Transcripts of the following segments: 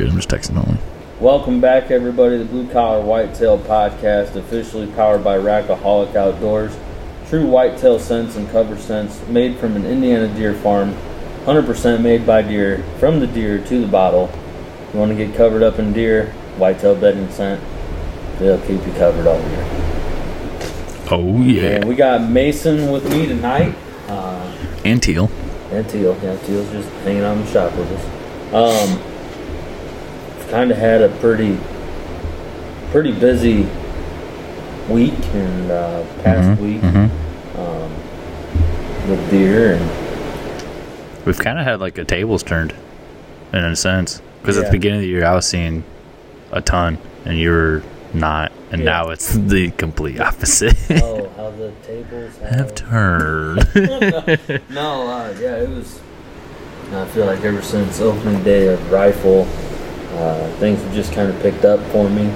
good. I'm just texting only. Welcome back, everybody. The Blue Collar Whitetail Podcast, officially powered by Rackaholic Outdoors. True whitetail scents and cover scents, made from an Indiana deer farm, 100% made by deer, from the deer to the bottle. You want to get covered up in deer, whitetail bedding scent, they'll keep you covered all year. Oh yeah. And we got Mason with me tonight. Uh, And teal. and Teal. Yeah, Teal's just hanging out in the shop with us. Um, kind of had a pretty, pretty busy week and uh, past week um, with deer and We've kind of had like a tables turned, in a sense, because at the beginning of the year I was seeing a ton, and you were not, and Yeah. now it's the complete opposite. oh, how the tables have have. turned. no, uh, yeah, it was. I feel like ever since opening day of rifle, uh, things have just kind of picked up for me.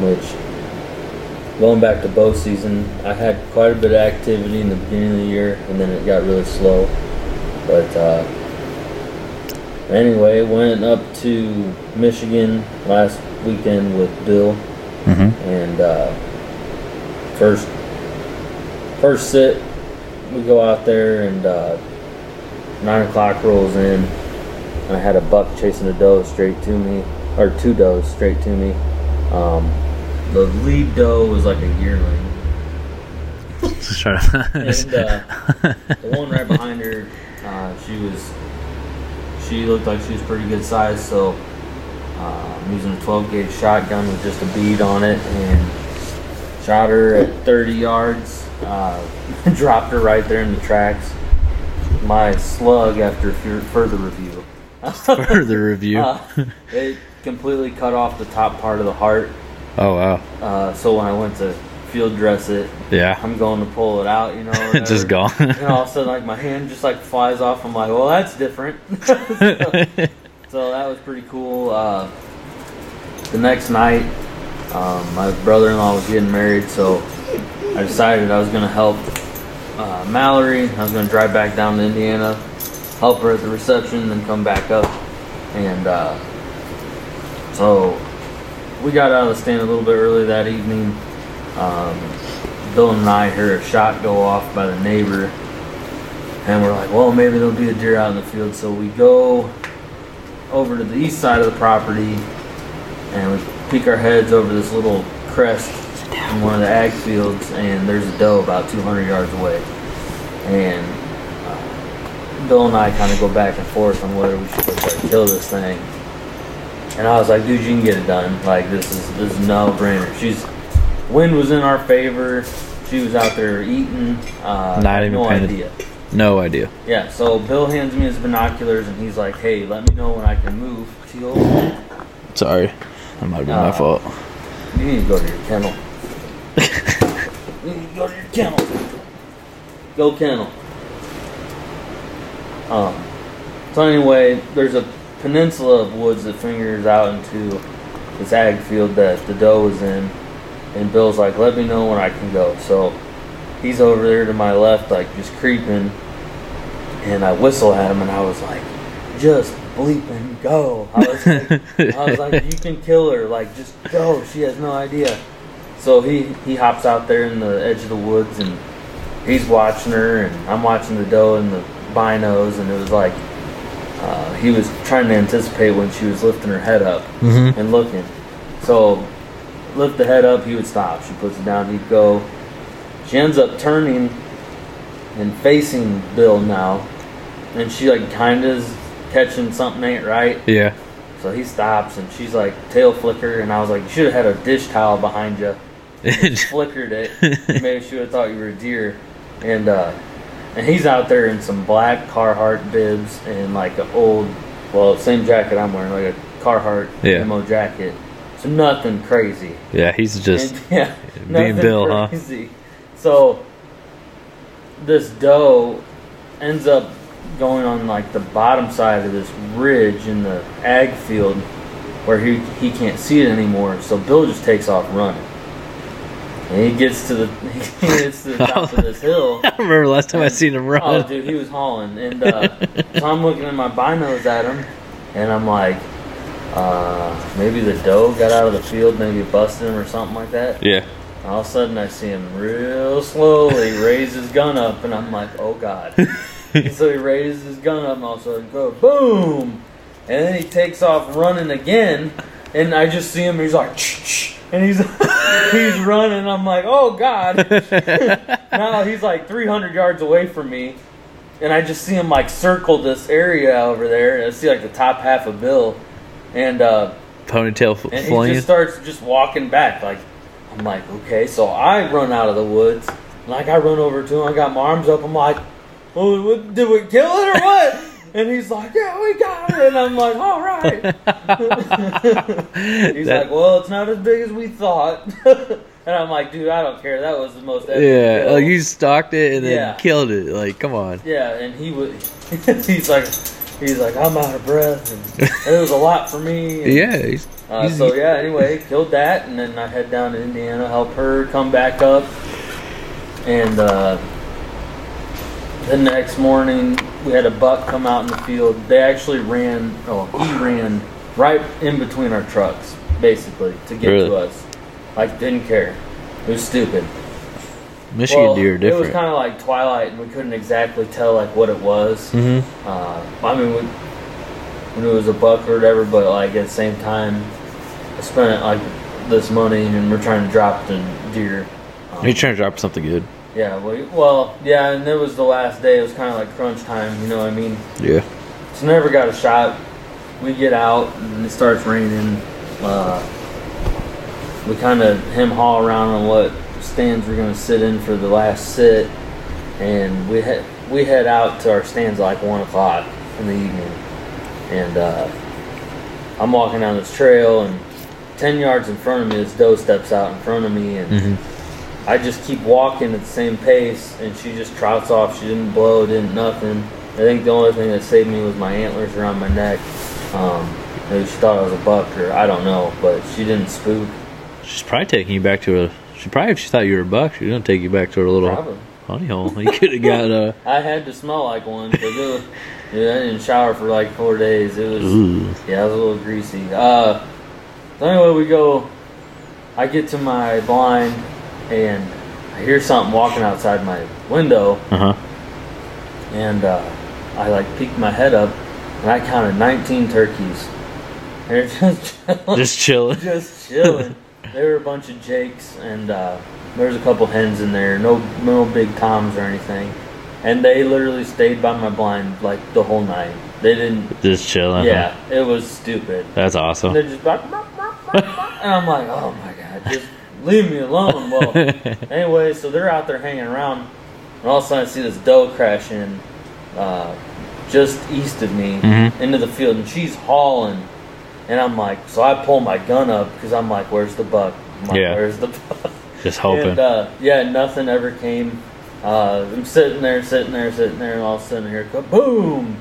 Which, going back to bow season, I had quite a bit of activity in the beginning of the year, and then it got really slow. But uh, anyway, went up to Michigan last weekend with Bill, hmm and uh, first first sit, we go out there and uh, nine o'clock rolls in. And I had a buck chasing a doe straight to me, or two does straight to me. Um, the lead doe was like a yearling, and uh, the one right behind her, uh, she was she looked like she was pretty good size. So uh, I'm using a 12 gauge shotgun with just a bead on it, and shot her at 30 yards. Uh, dropped her right there in the tracks. My slug, after fu- further review, Further review. uh, it completely cut off the top part of the heart. oh wow. Uh, so when I went to field dress it, Yeah. I'm going to pull it out, you know. or Just gone. and all of a sudden, like my hand just like flies off. I'm like, well, that's different. so, so that was pretty cool. Uh, the next night, um, my brother-in-law was getting married, so I decided I was gonna help uh, Mallory. I was gonna drive back down to Indiana, help her at the reception, then come back up. And uh, so we got out of the stand a little bit early that evening. Um, Bill and I heard a shot go off by the neighbor, and we're like, well, maybe there'll be a deer out in the field. So we go over to the east side of the property, and we peek our heads over this little crest in one of the ag fields, and there's a doe about 200 yards away. And Bill and I kind of go back and forth on whether we should go try to kill this thing. And I was like, dude, you can get it done. Like this is this is no brainer. She's wind was in our favor. She was out there eating. Uh, Not even no idea. no idea. Yeah. So Bill hands me his binoculars and he's like, hey, let me know when I can move. Teal, Sorry. That might be been my Uh, fault. you need to go to your kennel. you need to go to your kennel. Go kennel. Um. So anyway, there's a peninsula of woods that fingers out into this ag field that the doe is in, and Bill's like, "Let me know when I can go." So he's over there to my left, like just creeping, and I whistle at him, and I was like, "Just bleeping go!" I was like, I was like, "You can kill her, like just go." She has no idea. So he he hops out there in the edge of the woods, and he's watching her, and I'm watching the doe in the binos, and it was like uh, he was trying to anticipate when she was lifting her head up Mm-hmm. and looking. So lift the head up, he would stop. She puts it down, he'd go. She ends up turning and facing Bill now, and she like kind of catching something ain't right. Yeah. So he stops, and she's like tail flicker, and I was like, you should have had a dish towel behind you. Flickered it. Maybe she would have thought you were a deer. And uh, and he's out there in some black Carhartt bibs and like an old, well, same jacket I'm wearing, like a Carhartt Yeah. jacket. So nothing crazy. yeah, he's just And, yeah, being nothing Bill, huh? crazy. So this doe ends up going on like the bottom side of this ridge in the ag field where he he can't see it anymore. So Bill just takes off running. And he gets to the he gets to the top of this hill. I remember last time I seen him run. Oh, dude, he was hauling, and uh, so I'm looking at my binos at him, and I'm like, uh, maybe the doe got out of the field, maybe busted him or something like that. Yeah. All of a sudden, I see him real slowly raise his gun up, and I'm like, oh god. so he raises his gun up, and all of a sudden, go boom, and then he takes off running again, and I just see him. He's like, Shh, and he's he's running. I'm like, oh god. now he's like 300 yards away from me, and I just see him like circle this area over there. I see like the top half of Bill, and uh, Ponytail f- and he flinging. just starts just walking back. Like I'm like, okay, so I run out of the woods. Like I run over to him. I got my arms up. I'm like, oh, what, did we kill it or what? And he's like, yeah, we got it. And I'm like, all right. he's That- like, well, it's not as big as we thought. and I'm like, dude, I don't care. That was the most epic yeah, kill. like you stalked it and then Yeah. killed it. Like, come on. Yeah, and he was. he's like, he's like, I'm out of breath, and it was a lot for me. and- Yeah. he's- Uh, he's- so yeah, anyway, killed that, and then I head down to Indiana, help her come back up, and uh, the next morning we had a buck come out in the field. They actually ran. Oh, he ran right in between our trucks, basically, to get Really? to us. Like didn't care. It was stupid. Michigan Well, deer are It was different. kind of like twilight, and we couldn't exactly tell like what it was. hmm Uh, I mean, we, we knew it was a buck or whatever, but like at the same time, I spent like this money and we're trying to drop the deer. Um, You're trying to drop something good. Yeah, we, well, yeah, and it was the last day. It was kind of like crunch time, you know what I mean? Yeah. So never got a shot. We get out and it starts raining. Uh, we kind of hem haw around on what stands we're going to sit in for the last sit, and we head we head out to our stands like one o'clock in the evening, and uh, I'm walking down this trail and ten yards in front of me, this doe steps out in front of me, and hmm I just keep walking at the same pace, and she just trots off. She didn't blow, didn't nothing. I think the only thing that saved me was my antlers around my neck. Um, maybe she thought I was a buck, or I don't know, but she didn't spook. She's probably taking you back to a. She probably, if she thought you were a buck, she's gonna take you back to her little Probably. honey hole. You could have got uh, a. I had to smell like one because it was. Yeah, I didn't shower for like four days. It was. Ooh. Yeah, it was a little greasy. Uh, so anyway, we go. I get to my blind, and I hear something walking outside my window. Uh huh. and uh, I like peeked my head up, and I counted 19 turkeys. They're just chilling. Just chilling. just chilling. They were a bunch of jakes, and uh, there was a couple hens in there. No, no big toms or anything. And they literally stayed by my blind like the whole night. They didn't. Just chilling. Yeah, it was stupid. That's awesome. They're just and I'm like, oh my god, just leave me alone. Well, anyway, so they're out there hanging around, and all of a sudden I see this doe crash in, uh, just east of me Mhm. into the field, and she's hauling, and I'm like, so I pull my gun up because I'm like, where's the buck? Like, Yeah. where's the buck? Just hoping. And, uh, yeah, nothing ever came. Uh, I'm sitting there, sitting there, sitting there, and all of a sudden I hear kaboom!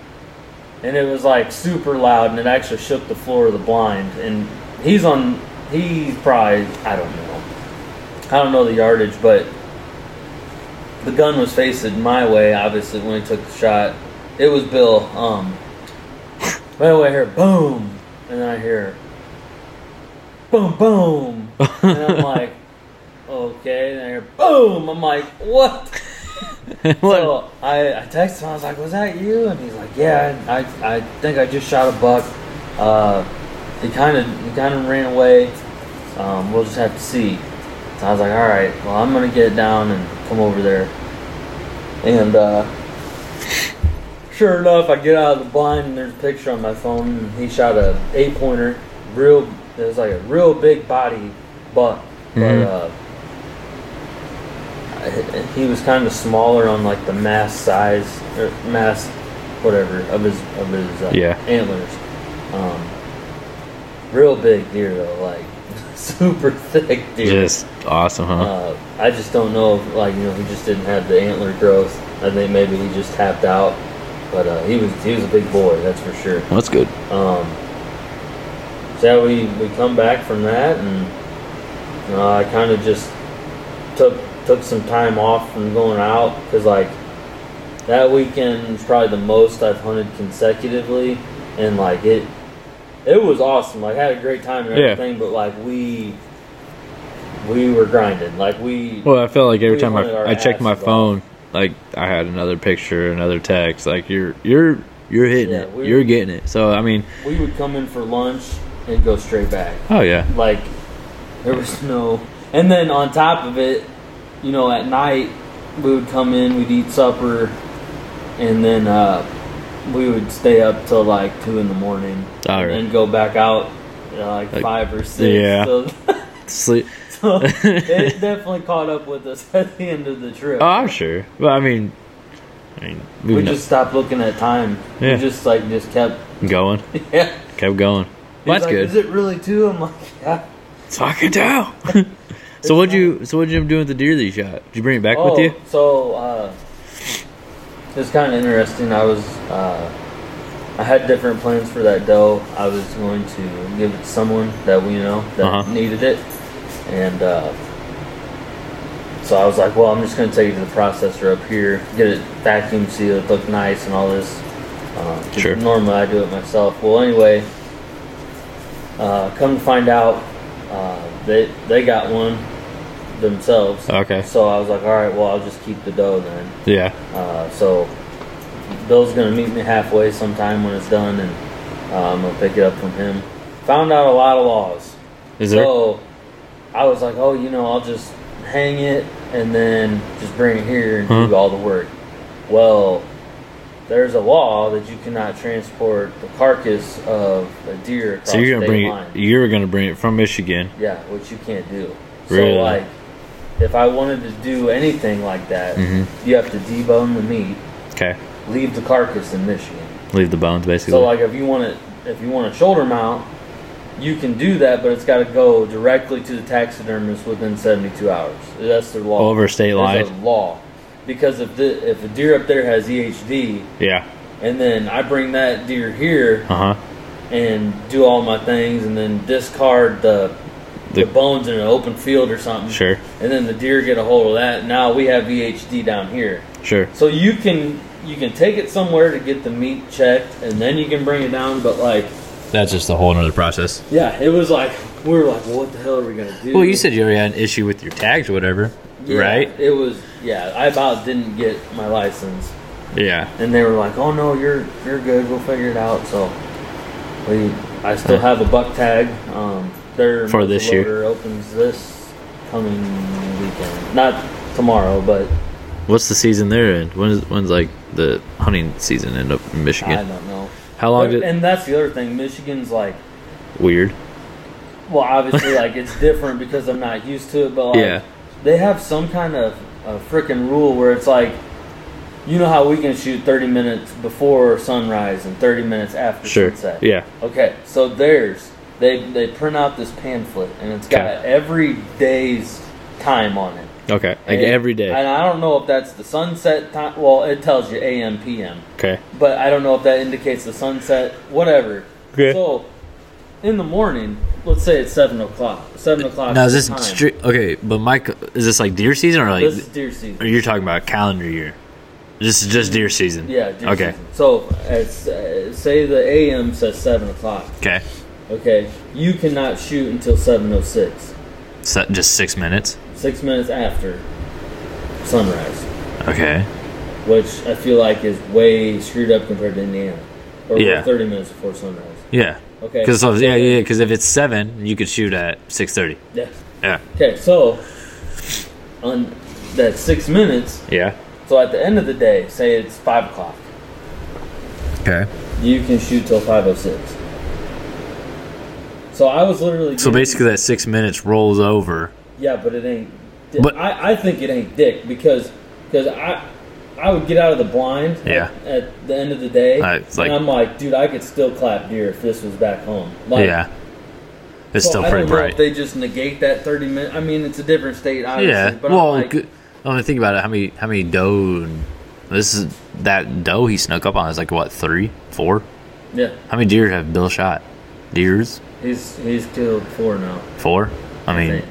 And it was like super loud, and it actually shook the floor of the blind. And he's on, he's probably, I don't know. I don't know the yardage, but the gun was facing my way, obviously, when he took the shot. It was Bill. Um, right away, I hear boom, and then I hear boom, boom. And I'm like, okay. And I hear boom. I'm like, what? what? So I, I texted him. I was like, was that you? And he's like, yeah. I, I think I just shot a buck. Uh, he kind of he kind of ran away. Um, we'll just have to see. So I was like, all right. Well, I'm gonna get down and come over there. And uh, sure enough, I get out of the blind and there's a picture on my phone. And he shot a eight pointer. Real. It was like a real big body buck, but. Mhm. Uh, he was kind of smaller on like the mass size or mass whatever of his of his uh, Yeah. antlers um real big deer though like super thick deer Just awesome, huh? uh, i just don't know if like you know he just didn't have the antler growth. I think maybe he just tapped out. But uh, he was he was a big boy that's for sure. That's good. um, so yeah, we, we come back from that, and uh, I kind of just took took some time off from going out because like that weekend was probably the most I've hunted consecutively, and like it it was awesome. Like, had a great time and Yeah. everything, but like we we were grinding. Like we Well, I felt like every time I, I checked my asses off. phone, like I had another picture, another text. Like you're you're you're hitting Yeah, it, we- you're getting it. So I mean, we would come in for lunch and go straight back. oh yeah, Like there was no and then on top of it, you know, at night we would come in, we'd eat supper and then uh we would stay up till like two in the morning All and right. then go back out you know, like, Like, five or six. yeah. So, sleep. so it definitely caught up with us at the end of the trip. Oh, I'm sure. But I mean, I mean, we we just stopped looking at time. Yeah. We just like just kept going, yeah. kept going. Well, He's that's like, good. Is it really two? I'm like, yeah. It's fucking down. so what'd you so what'd you do with the deer that you shot? Did you bring it back oh, with you? So uh, it's kind of interesting. I was uh, I had different plans for that doe. I was going to give it to someone that we know that Uh-huh. needed it, and uh, so I was like, well, I'm just going to take it to the processor up here, get it vacuum sealed, look nice, and all this. Uh, 'cause Sure. Normally I do it myself. Well, anyway, uh, come to find out, uh, they they got one themselves. Okay. So I was like, all right, well, I'll just keep the doe then. Yeah. Uh, so Bill's gonna meet me halfway sometime when it's done, and uh, I'm gonna pick it up from him. Found out a lot of laws. Is there? So I was like, oh, you know, I'll just hang it and then just bring it here and Huh. do all the work. Well, there's a law that you cannot transport the carcass of a deer across so you're gonna bring line. it. You're gonna bring it from Michigan. Yeah, which you can't do. Really? So like, if I wanted to do anything like that, Mhm. you have to debone the meat, Okay. leave the carcass in Michigan. Leave the bones basically. So like, if you want it, if you want a shoulder mount, you can do that, but it's got to go directly to the taxidermist within 72 hours. That's the law. Over state There's line. law. Because if the if a deer up there has EHD, yeah. and then I bring that deer here Uh huh. and do all my things, and then discard the the, The- bones in an open field or something. Sure. And then the deer get a hold of that. Now we have EHD down here, Sure. so you can you can take it somewhere to get the meat checked, and then you can bring it down. But like, That's just a whole other process. yeah, it was like we were like, well, what the hell are we gonna do? Well, you said you already had an issue with your tags or whatever, Yeah, right? It was yeah. I about didn't get my license, Yeah. and they were like, "Oh no, you're you're good. We'll figure it out." So we, I still have a buck tag. Um, their For this year. opens this coming weekend, not tomorrow, but What's the season there in? When's when's like the hunting season end up in Michigan? I don't know. How long did and that's the other thing. Michigan's like, weird? well, obviously, like it's different because I'm not used to it, but like, Yeah. they have some kind of a freaking rule where it's like, you know how we can shoot 30 minutes before sunrise and 30 minutes after Sure. sunset. Yeah. Okay, so theirs, they they print out this pamphlet and it's got Okay. every day's time on it. Okay. Like And- every day. And I don't know if that's the sunset time. Well, it tells you AM, PM, Okay. but I don't know if that indicates the sunset. Whatever. Okay. So, in the morning, let's say it's seven o'clock. Seven o'clock. Now is this the time. stri- okay? But Mike, is this like deer season or like? This is deer season. or you're talking about calendar year? This is just deer season. Yeah. Deer Okay. Season. So, it's, uh, say the AM says seven o'clock. Okay. Okay, you cannot shoot until seven o six. So just six minutes. Six minutes after sunrise, Okay. which I feel like is way screwed up compared to Indiana. Or Yeah. thirty minutes before sunrise. Yeah. Okay. Because yeah, yeah. Because if it's seven, you could shoot at six thirty. Yeah. Yeah. Okay, so on that six minutes, Yeah. so at the end of the day, say it's five o'clock, Okay. you can shoot till five o six. So I was literally So basically, that six minutes rolls over. yeah, but it ain't. Dick. But- I, I think it ain't dick because because I I would get out of the blind Yeah. at, at the end of the day, it's like- and I'm like, dude, I could still clap deer if this was back home. Like, yeah. It's so still I pretty don't know bright. if they just negate that thirty minute. I mean, it's a different state, obviously. yeah. But well, I'm like, good. I mean, think about it. How many how many doe? This is that doe he snuck up on is like what three, four? yeah, How many deer have Bill shot? Deers? He's he's killed four now. Four? I mean,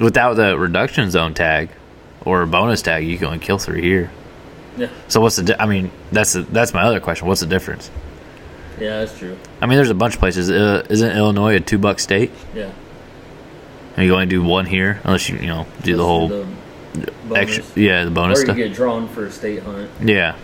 without the reduction zone tag or bonus tag, you can only kill three here. Yeah. So what's the? Di- I mean, that's the, that's my other question. What's the difference? Yeah, that's true. I mean, there's a bunch of places. Uh, isn't Illinois a two buck state? Yeah. And you only do one here, unless you you know do the whole The extra. Yeah, the bonus Or you stuff. get drawn for a state hunt. Yeah,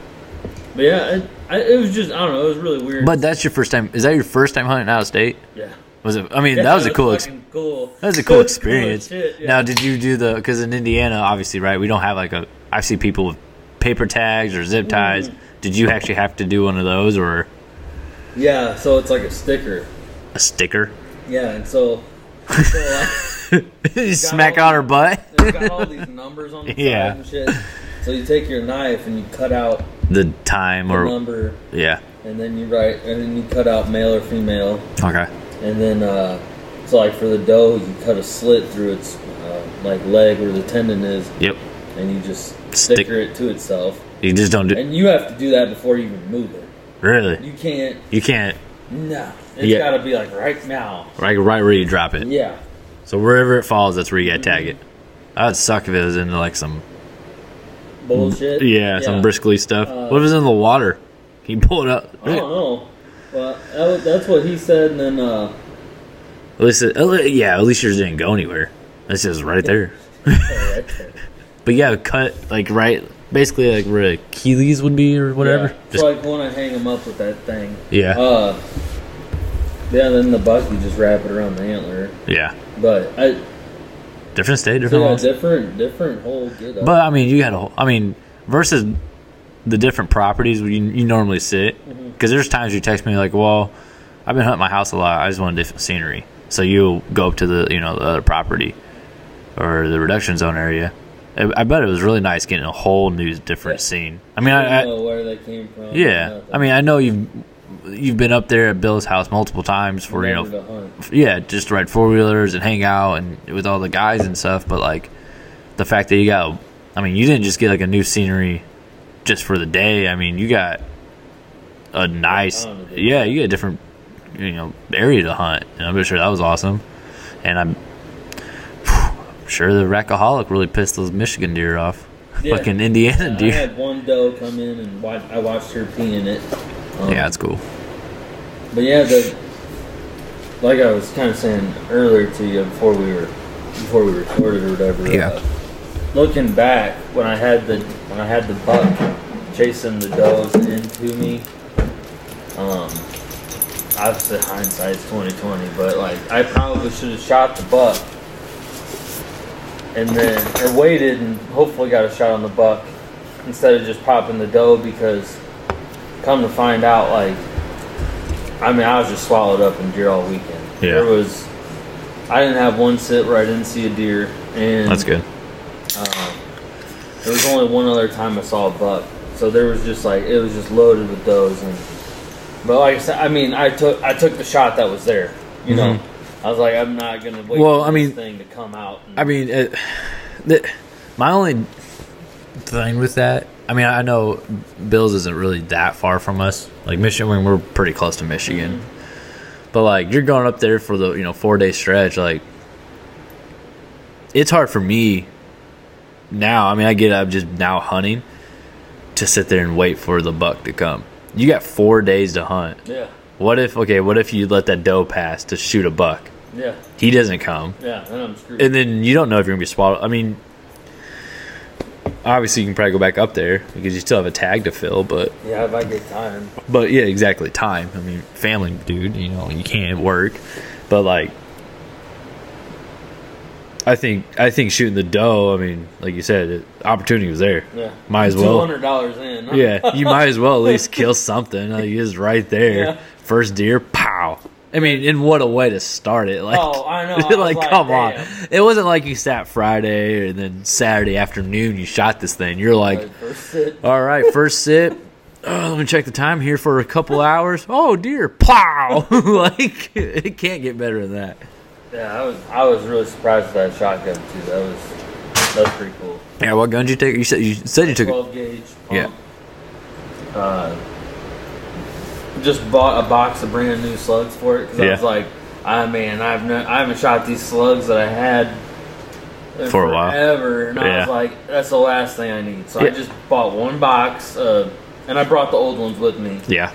But yeah, it, it was just I don't know. It was really weird. but that's your first time. Is that your first time hunting out of state? yeah, Was it? I mean, Yeah, that was a cool. Ex- cool. that was a cool was as experience. shit, yeah. Now, did you do the? Because in Indiana, obviously, right? We don't have like a. I see people with paper tags or zip ties. Mm. Did you actually have to do one of those or yeah, so it's like a sticker. a sticker? Yeah, and so, so like, you smack on her butt. it's got all these numbers on the Yeah. side and shit. So you take your knife and you cut out the time the or number, yeah. and then you write, and then you cut out male or female, Okay. And then uh, so like for the doe, you cut a slit through its uh, like leg where the tendon is, Yep. and you just Stick- sticker it to itself. You just don't do. And you have to do that before you even move it. Really? You can't. You can't. No, it's Yeah. got to be like right now. Right, right where you drop it. Yeah. So wherever it falls, that's where you gotta tag it. That would suck if it was into like some Bullshit. yeah, some briskly stuff. Uh, what if it's in the water? Can you pull it up? I don't know. Well, that's what he said, and then uh, At least, it, yeah, at least yours didn't go anywhere. It's just right there. But yeah, cut like right, basically like where the Achilles would be or whatever. Yeah. Just, so like when I hang him up with that thing. yeah, Uh, yeah. Then the buck, you just wrap it around the antler. yeah. But I, Different state, different yeah, different, different whole get up. But I mean, you got a. I mean, versus the different properties where you, you normally sit. Mm-hmm. Because there's times you text me like, "Well, I've been hunting my house a lot. I just want different scenery." So you'll go up to the you know the other property or the reduction zone area. I, I bet it was really nice getting a whole new different Yeah. scene. I mean, I I, know where they came from. yeah. I mean, I know you've you've been up there at Bill's house multiple times for you know yeah, just to ride four wheelers and hang out and with all the guys and stuff. But like the fact that you got, I mean, you didn't just get like a new scenery just for the day. I mean, you got a nice, ton of it. yeah, you get a different, you know, area to hunt. And I'm sure that was awesome. And I'm, I'm sure the rackaholic really pissed those Michigan deer off. Yeah. Fucking Indiana deer. I had one doe come in and wa- I watched her pee in it. Um, yeah, that's cool. But yeah, the like I was kind of saying earlier to you before we were before we recorded or whatever. Yeah. Uh, looking back when I had the when I had the buck chasing the does into me, um, obviously hindsight's twenty twenty, but like I probably should have shot the buck and then or waited and hopefully got a shot on the buck instead of just popping the doe because come to find out like I mean I was just swallowed up in deer all weekend. Yeah. There was I didn't have one sit where I didn't see a deer and That's good. There was only one other time I saw a buck. So there was just like it was just loaded with those and but like I said I mean I took I took the shot that was there. You know. I was like I'm not gonna wait Mm-hmm. Well, for I this mean- thing to come out and, I mean, it, the, my only thing with that, I mean, I know Bills isn't really that far from us. Like Michigan, we're pretty close to Michigan, but like you're going up there for the you know four day stretch. Like it's hard for me now. I mean, I get I'm just now hunting to sit there and wait for the buck to come. You got four days to hunt. Yeah. What if okay? What if you let that doe pass to shoot a buck? Yeah. He doesn't come Yeah, then I'm screwed. and then you don't know if you're gonna be swallowed. I mean, obviously you can probably go back up there because you still have a tag to fill. But yeah, if I get time. but yeah, exactly. Time. I mean, family, dude. You know, you can't work. But like, I think I think shooting the doe. I mean, like you said, it, opportunity was there. Yeah. Might as well. hundred dollars in. huh? Yeah, you might as well at least kill something. Like, it's right there. Yeah. First deer, pow. I mean, and what a way to start it! Like, Oh, I know. I like, like, come damn. on. It wasn't like you sat Friday and then Saturday afternoon you shot this thing. You're like, Like, first sit. all right, first sit. Oh, let me check the time here for a couple hours. Oh dear, pow! like it can't get better than that. Yeah, I was I was really surprised with that shotgun too. That was that was pretty cool. Yeah, what gun did you take? You said you said you took. it. Twelve gauge. Yeah. Uh, just bought a box of brand new slugs for it because I Yeah. was like, I man, I've no, I haven't shot these slugs that I had For a while. ever, and I Yeah. was like, that's the last thing I need. So I just bought one box, uh, and I brought the old ones with me. Yeah,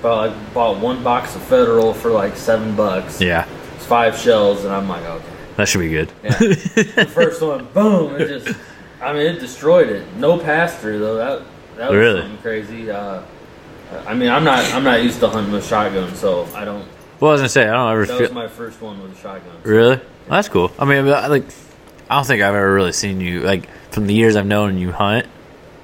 But I bought one box of Federal for like seven bucks. Yeah, five shells, and I'm like, okay. that should be good. Yeah. the first one, boom! It just, I mean, it destroyed it. No pass through though. That that was Really? something crazy. Uh, I mean, I'm not I'm not used to hunting with shotguns, so I don't. well, I was gonna say I don't ever That feel was my first one with a shotgun. really. Well, that's cool. I mean, like, I don't think I've ever really seen you like from the years I've known you hunt.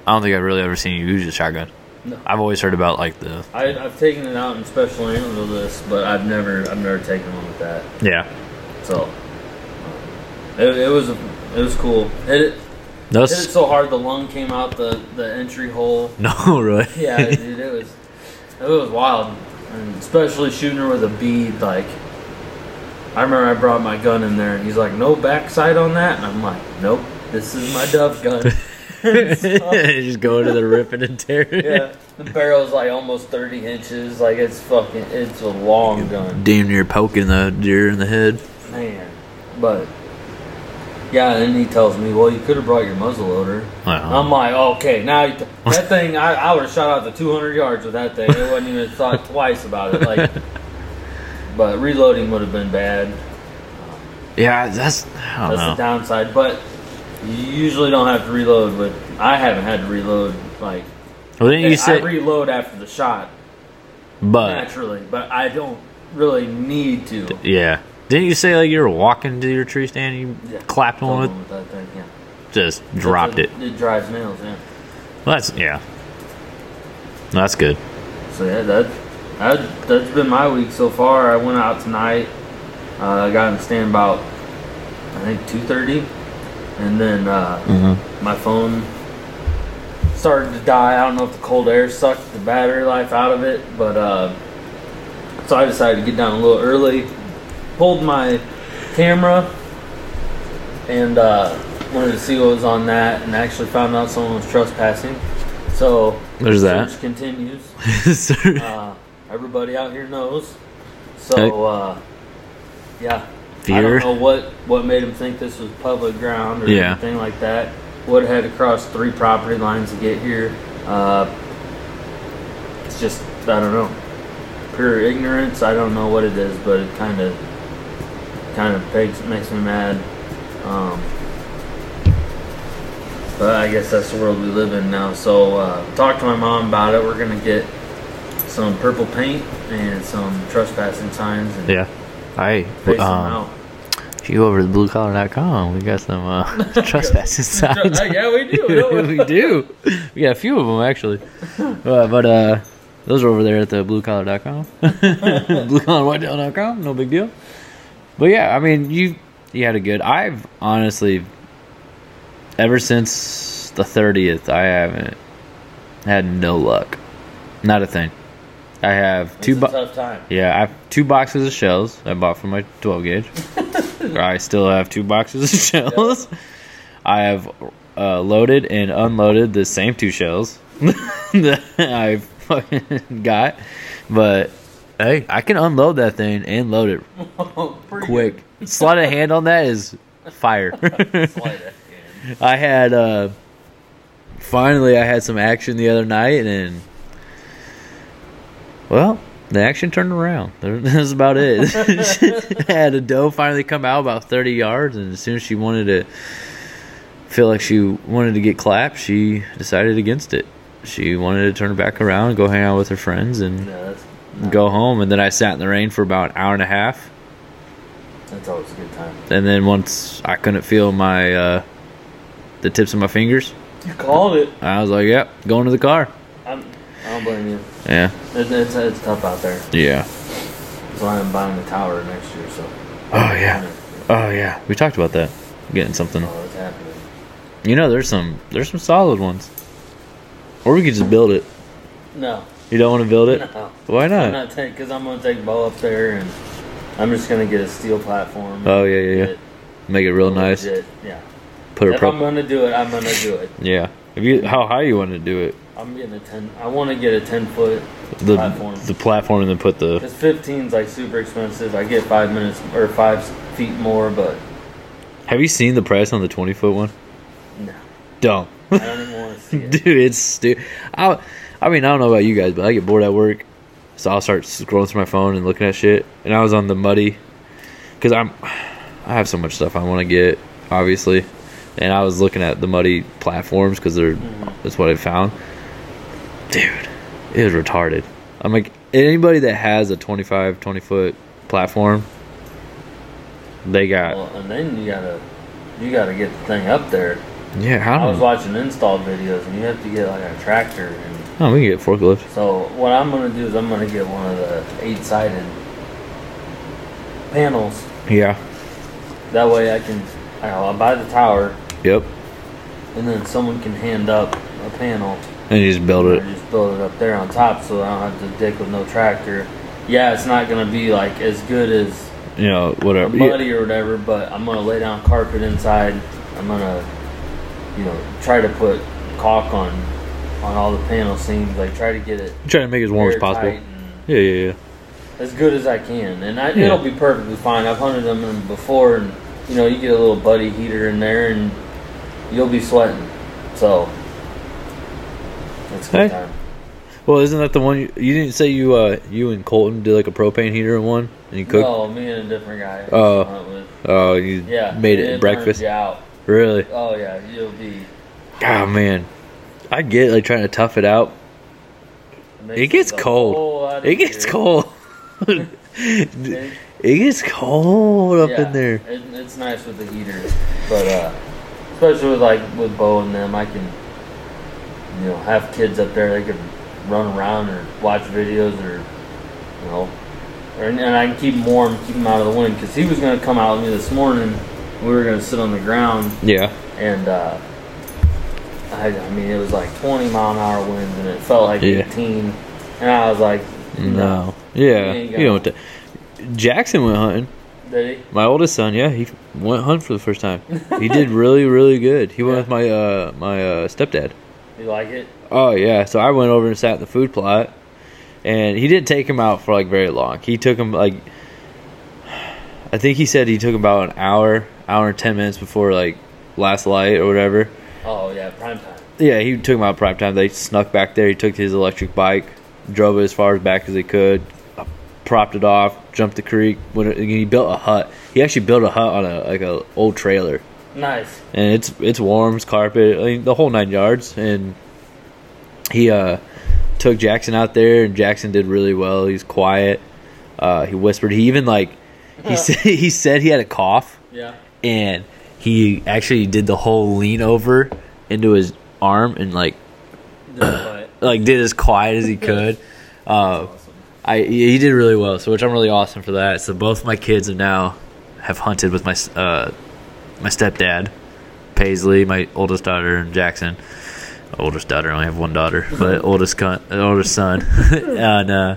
I don't think I've really ever seen you use a shotgun. No. I've always heard about like the I, I've taken it out in special animal list, but I've never I've never taken one with that. yeah. So um, it, it was it was cool. Hit it hit it so hard the lung came out the the entry hole. no really. Yeah, dude, it was it was wild, and especially shooting her with a bead. Like I remember, I brought my gun in there, and he's like, "No backside on that," and I'm like, "Nope, this is my dove gun." So, just go to the ripping and tearing. yeah, the barrel's like almost 30 inches. Like it's fucking, it's a long gun. Damn near poking the deer in the head. Man, but yeah, and he tells me, "Well, you could have brought your muzzle loader." Wow. I'm like, "Okay, now you t- that thing, I, I would have shot out the 200 yards with that thing. I wouldn't even thought twice about it." Like, but reloading would have been bad. yeah, that's I don't That's know. the downside. But you usually don't have to reload. But I haven't had to reload. Like, well, didn't you I say? reload after the shot but naturally, but I don't really need to. yeah, didn't you say like you were walking to your tree stand? and You Yeah, clapped one with, with that thing. Yeah. just dropped it. It drives nails. Yeah. Well, that's yeah. That's good. So yeah, that, that that's been my week so far. I went out tonight. Uh, I got in the stand about I think two thirty, and then uh, Mm-hmm. my phone started to die. I don't know if the cold air sucked the battery life out of it, but uh, so I decided to get down a little early. Pulled my camera and uh, wanted to see what was on that, and actually found out someone was trespassing. So There's that. search continues. Uh, everybody out here knows. So uh, yeah, I don't know what what made him think this was public ground or Yeah. anything like that. Would have had to cross three property lines to get here. Uh, it's just I don't know, pure ignorance. I don't know what it is, but it kind of kind of makes makes me mad. Um, but I guess that's the world we live in now. So uh, talk to my mom about it. We're gonna get some purple paint and some trespassing signs and yeah. I face them um, if you go over to bluecollar.com, we got some uh, trespassing signs. yeah, we do. we? do. We got a few of them actually. Uh, but uh, those are over there at the bluecollar.com. bluecollarwhitetail.com. No big deal. But yeah, I mean, you you had a good. I've honestly, ever since the thirtieth, I haven't had no luck. Not a thing. I have two. A Bo- yeah, I have two boxes of shells I bought for my 12 gauge. I still have two boxes of shells. I have uh, loaded and unloaded the same two shells that I fucking got. But hey, I can unload that thing and load it Pretty quick. Sleight of hand on that is fire. good. Sleight of hand. I had uh finally I had some action the other night and well, the action turned around. That's about it. Had a doe finally come out about 30 yards and as soon as she wanted to feel like she wanted to get clapped, she decided against it. She wanted to turn back around, go hang out with her friends and Yeah, that's go home and then I sat in the rain for about an hour and a half that's always a good time. and then once I couldn't feel my uh the tips of my fingers, You called it. I was like, "Yep, going to the car." I'm, don't blame you. Yeah, It, it's it's tough out there. yeah. That's why I'm buying the tower next year. So. Oh yeah, oh yeah. We talked about that. Getting something. Oh, it's happening. You know, there's some there's some solid ones. Or we could just build it. No. You don't want to build it? No. Why I'm not? taking because I'm gonna take Bo up there and I'm just gonna get a steel platform. Oh, yeah, yeah, yeah. Make it real nice. legit- Yeah. Put a If pro. I'm gonna do it, I'm gonna do it. Yeah. If you how high you want to do it? I'm getting a ten. I want to get a ten foot The platform. the platform and then put the. Because 15's like super expensive. I get five minutes or five feet more, but Have you seen the price on the 20 foot one? no, Dumb. I don't even want to see it. Dude, it's stupid. I, I mean, I don't know about you guys, but I get bored at work. So I'll start scrolling through my phone and looking at shit. And I was on the muddy because I'm I have so much stuff I want to get, obviously. And I was looking at the muddy platforms because they're mm-hmm. that's what I found. Dude, it is retarded. I'm like anybody that has a 25, 20 foot platform, they got Well, and then you gotta you gotta get the thing up there. yeah. How I was watching install videos, and you have to get like a tractor. And oh we can get forklift. so what I'm gonna do is I'm gonna get one of the eight sided panels. Yeah. That way I can I'll buy the tower, Yep. and then someone can hand up a panel And you just build it. Build it up there on top, so I don't have to dick with no tractor. Yeah, it's not gonna be like as good as You know whatever. muddy or whatever, but I'm gonna lay down carpet inside. I'm gonna, you know, try to put caulk on on all the panel seams. Like try to get it try to make it as warm as possible. Yeah, yeah, yeah. as good as I can, and I, Yeah. it'll be perfectly fine. I've hunted them in before, and you know, you get a little buddy heater in there, and you'll be sweating. So it's good Hey. time. Well, isn't that the one you, you didn't say you uh you and Colton did like a propane heater in one and you cooked? No, me and a different guy. Oh. Oh, you Yeah, made it burns breakfast. out. Really? Oh yeah, you'll be. Oh man, I get like trying to tough it out. makes It gets cold. It gets easier. cold. It- it gets cold up yeah, in there. It, it's nice with the heater, but uh, especially with like with Bo and them, I can, you know, have kids up there. They can run around or watch videos or, you know, or, and I can keep them warm, keep them out of the wind. Because he was gonna come out with me this morning. We were gonna sit on the ground Yeah. and. uh I, I mean, it was like 20 mile an hour winds, and it felt like Yeah. 18. And I was like, No. Yeah. ain't You know what? The, Jackson went hunting. Did he? My oldest son, yeah, he went hunt for the first time. He did really, really good. He went Yeah. with my uh my uh stepdad. You like it? Oh yeah, so I went over and sat in the food plot, and he didn't take him out for like very long. He took him like, I think he said he took about an hour, hour and ten minutes before like last light or whatever. Oh yeah, prime time. Yeah, he took him out prime time. They snuck back there. He took his electric bike, drove it as far as back as he could, propped it off, jumped the creek. When he built a hut, he actually built a hut on a like a old trailer, Nice. and it's it's warm, it's carpet, I mean, the whole nine yards. And he uh, took Jackson out there, and Jackson did really well. He's quiet. Uh, he whispered. He even like he said he said he had a cough Yeah. and he actually did the whole lean over into his arm and like like did as quiet as he could. Uh, I he did really well, so which I'm really awesome for that. So both my kids have now have hunted with my uh, my stepdad, Paisley, my oldest daughter, and Jackson. Oldest daughter, I only have one daughter, but oldest con- oldest son, and uh,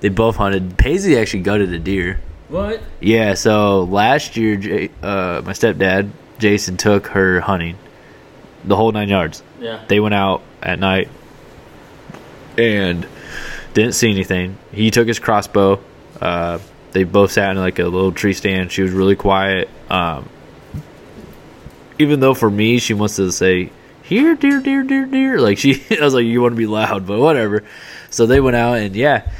they both hunted. Paisley actually gutted a deer. what? Yeah, so last year, J- uh, my stepdad Jason took her hunting, the whole nine yards. Yeah. They went out at night and didn't see anything. He took his crossbow. Uh, they both sat in like a little tree stand. She was really quiet. Um, even though for me, she wants to say, "Here, dear, dear, dear, dear." Like she, I was like, "You want to be loud, but whatever." So they went out and yeah,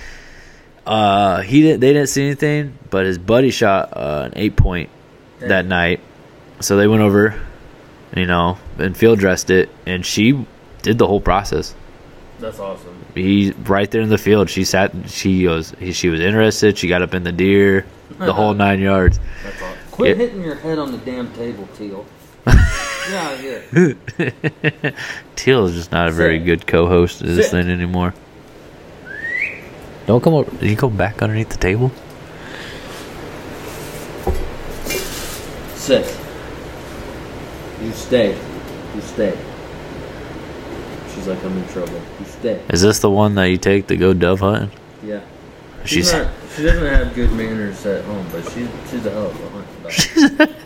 uh, he didn't. They didn't see anything, but his buddy shot uh, an eight point that night. So they went over, you know, and field dressed it, and she did the whole process. That's awesome. He right there in the field. She sat. She was. She was interested. She got up in the deer, the whole nine yards. That's awesome. Quit Yeah. hitting your head on the damn table, Teal. Get out. Teal is just not a very Sit. good co-host of this Sit. thing anymore. Don't come over. Did you go back underneath the table? Sit. You stay. You stay. She's like, I'm in trouble. You stay. Is this the one that you take to go dove hunting? Yeah. She's She's not. She doesn't have good manners at home, but she's she's a hell of a hunting dog.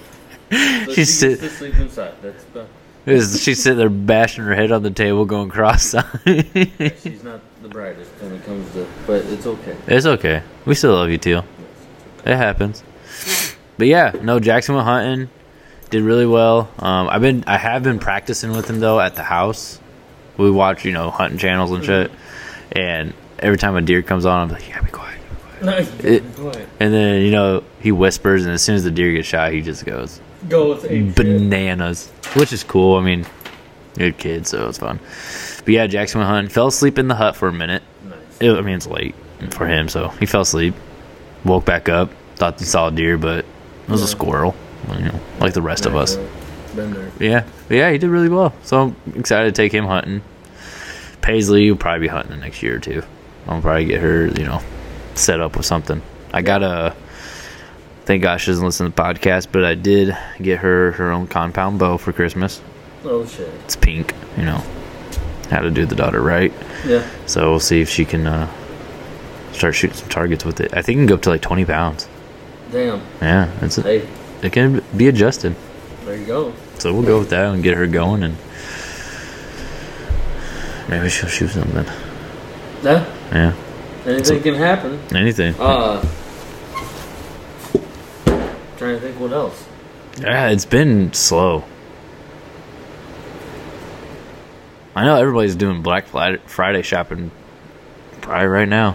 so she sit- to sleep inside. That's about. is she's sitting there bashing her head on the table, going cross-eyed. She's not the brightest when it comes to, but it's okay. it's okay. We still love you, Teal. It happens. But yeah, no, Jackson went hunting, did really well. Um, I've been, I have been practicing with him though at the house. We watch, you know, hunting channels and shit, and every time a deer comes on, I'm like, "Yeah, be quiet." Nice. It- And then you know he whispers, and as soon as the deer gets shot, he just goes Go with ape shit. bananas, which is cool. I mean, good kid, so it's fun. But yeah, Jackson went hunting. Fell asleep in the hut for a minute. Nice. It, I mean, it's late for him, so he fell asleep. Woke back up, thought he saw a deer, but it was a squirrel. You know, like the rest of us. Been there. Yeah, but yeah, he did really well. So I'm excited to take him hunting. Paisley will probably be hunting the next year or two. I'll probably get her, you know, set up with something. I got a. Thank God she doesn't listen to the podcast, but I did get her her own compound bow for Christmas. Oh shit. It's pink, you know. How to do the daughter right. Yeah. So we'll see if she can uh, start shooting some targets with it. I think it can go up to like 20 pounds. Damn. Yeah, it's Hey, it can be adjusted. there you go. So we'll go with that and get her going, and maybe she'll shoot something. Yeah. Yeah, Anything can happen. anything. Uh. Trying to think what else. Yeah, it's been slow. I know everybody's doing Black Friday shopping probably right now.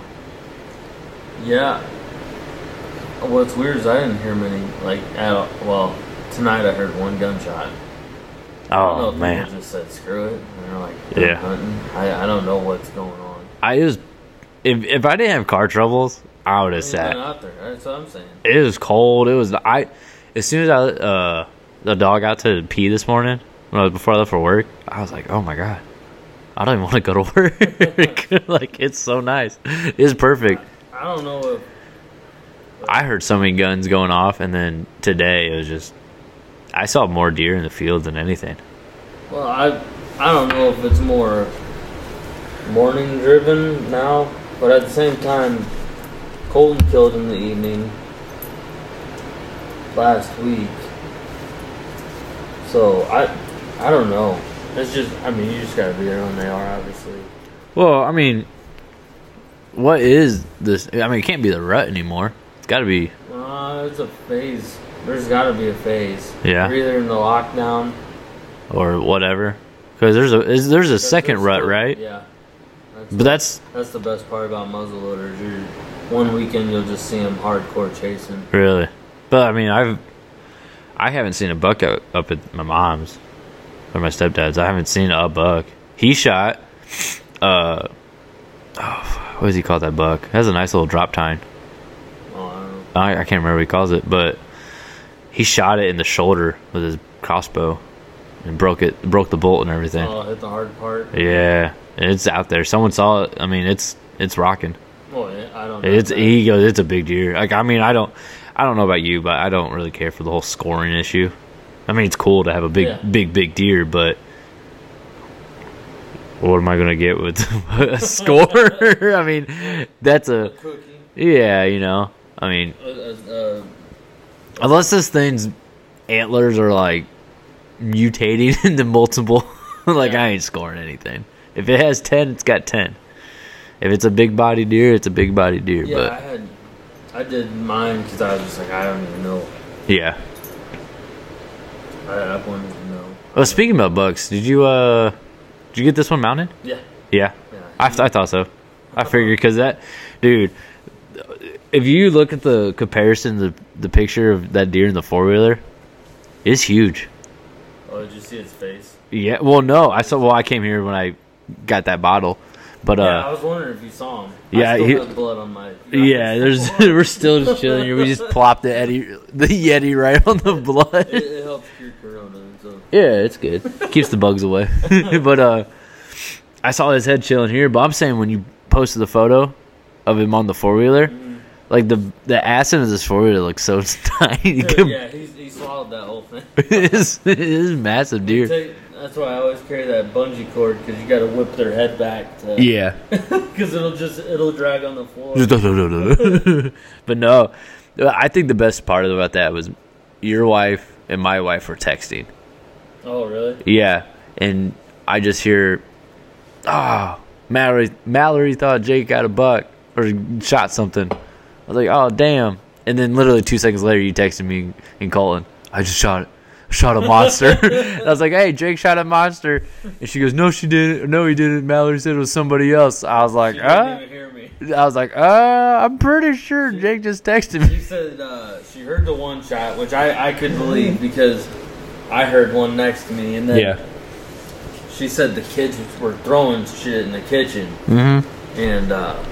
Yeah. What's weird is I didn't hear many like at all. Well, tonight I heard one gunshot. I don't know Oh if man, people just said screw it and they're like Yeah. hunting. I I don't know what's going on. I just if if I didn't have car troubles, I would have Ain't nothing sat. out there. That's what I'm saying. It was cold. It was I. As soon as I uh the dog got to pee this morning when I was before I left for work, I was like, oh my god, I don't even want to go to work. like it's so nice. It's perfect. I don't know if I heard so many guns going off, and then today it was just. I saw more deer in the field than anything. well I I don't know if it's more morning driven now, but at the same time, Colton killed in the evening last week. So I I don't know. It's just I mean you just gotta be there when they are obviously. Well, I mean, what is this? I mean, it can't be the rut anymore. It's got to be. Uh, it's a phase. There's got to be a phase. Yeah. You're either in the lockdown. or whatever. Because there's a there's a second rut, still- right? Yeah. That's, But that's that's the best part about muzzleloaders. You're one weekend you'll just see them hardcore chasing. really. But I mean, I've I haven't seen a buck up, up at my mom's or my stepdad's. I haven't seen a buck. He shot. Uh, oh, what does he call that buck? It has a nice little drop tine. Oh, I don't know. I, I can't remember what he calls it, but he shot it in the shoulder with his crossbow and broke it, broke the bolt and everything. Oh, hit the hard part. Yeah, it's out there. Someone saw it. I mean, it's it's rocking. Well, I don't. know It's that. he goes. It's a big deer. Like I mean, I don't, I don't know about you, but I don't really care for the whole scoring issue. I mean, it's cool to have a big, Yeah. big, big deer, but what am I gonna get with a score? I mean, that's A a cookie. yeah. You know, I mean, uh, uh, unless this thing's antlers are like mutating into multiple, like Yeah. I ain't scoring anything. If it has ten, it's got ten. If it's a big body deer, it's a big body deer. yeah, but I had. I did mine because I was just like, I don't even know. yeah. I, I wouldn't even know. Well, speaking about bucks, did you uh, did you get this one mounted? Yeah. Yeah, Yeah. I, I thought so. I figured because that, dude, if you look at the comparison, the the picture of that deer in the four wheeler, it's huge. See its face? Yeah. Well, no, I saw. Well, I came here when I got that bottle, but yeah, I uh, was wondering if you saw him. yeah, I still he- have blood on my. yeah, there's we're still just chilling here. We just plopped the Yeti, the Yeti right on the blood. it, it helps cure corona. So. Yeah, it's good. Keeps the bugs away. but uh I saw his head chilling here, but I'm saying when you posted the photo of him on the four wheeler, Mm-hmm. Like the the ass end of this four wheeler looks so tiny. yeah, he swallowed that whole thing. it's, it's massive deer. Take- that's why I always carry that bungee cord because you got to whip their head back to Yeah. because it'll just it'll drag on the floor. but no, I think the best part about that was your wife and my wife were texting. oh really? Yeah, and I just hear, ah, Mallory. Mallory thought Jake got a buck or shot something. I was like, oh damn! And then literally two seconds later, you texted me and Colin. I just shot it. shot a monster. I was like, hey, Jake shot a monster, and she goes, no, she didn't. No, he didn't. Mallory said it was somebody else. I was like, She didn't uh, even hear me. I was like, uh, I'm pretty sure Jake just texted me. She said uh, she heard the one shot, which I, I could believe because I heard one next to me, and then Yeah. she said the kids were throwing shit in the kitchen, Mm-hmm. and uh,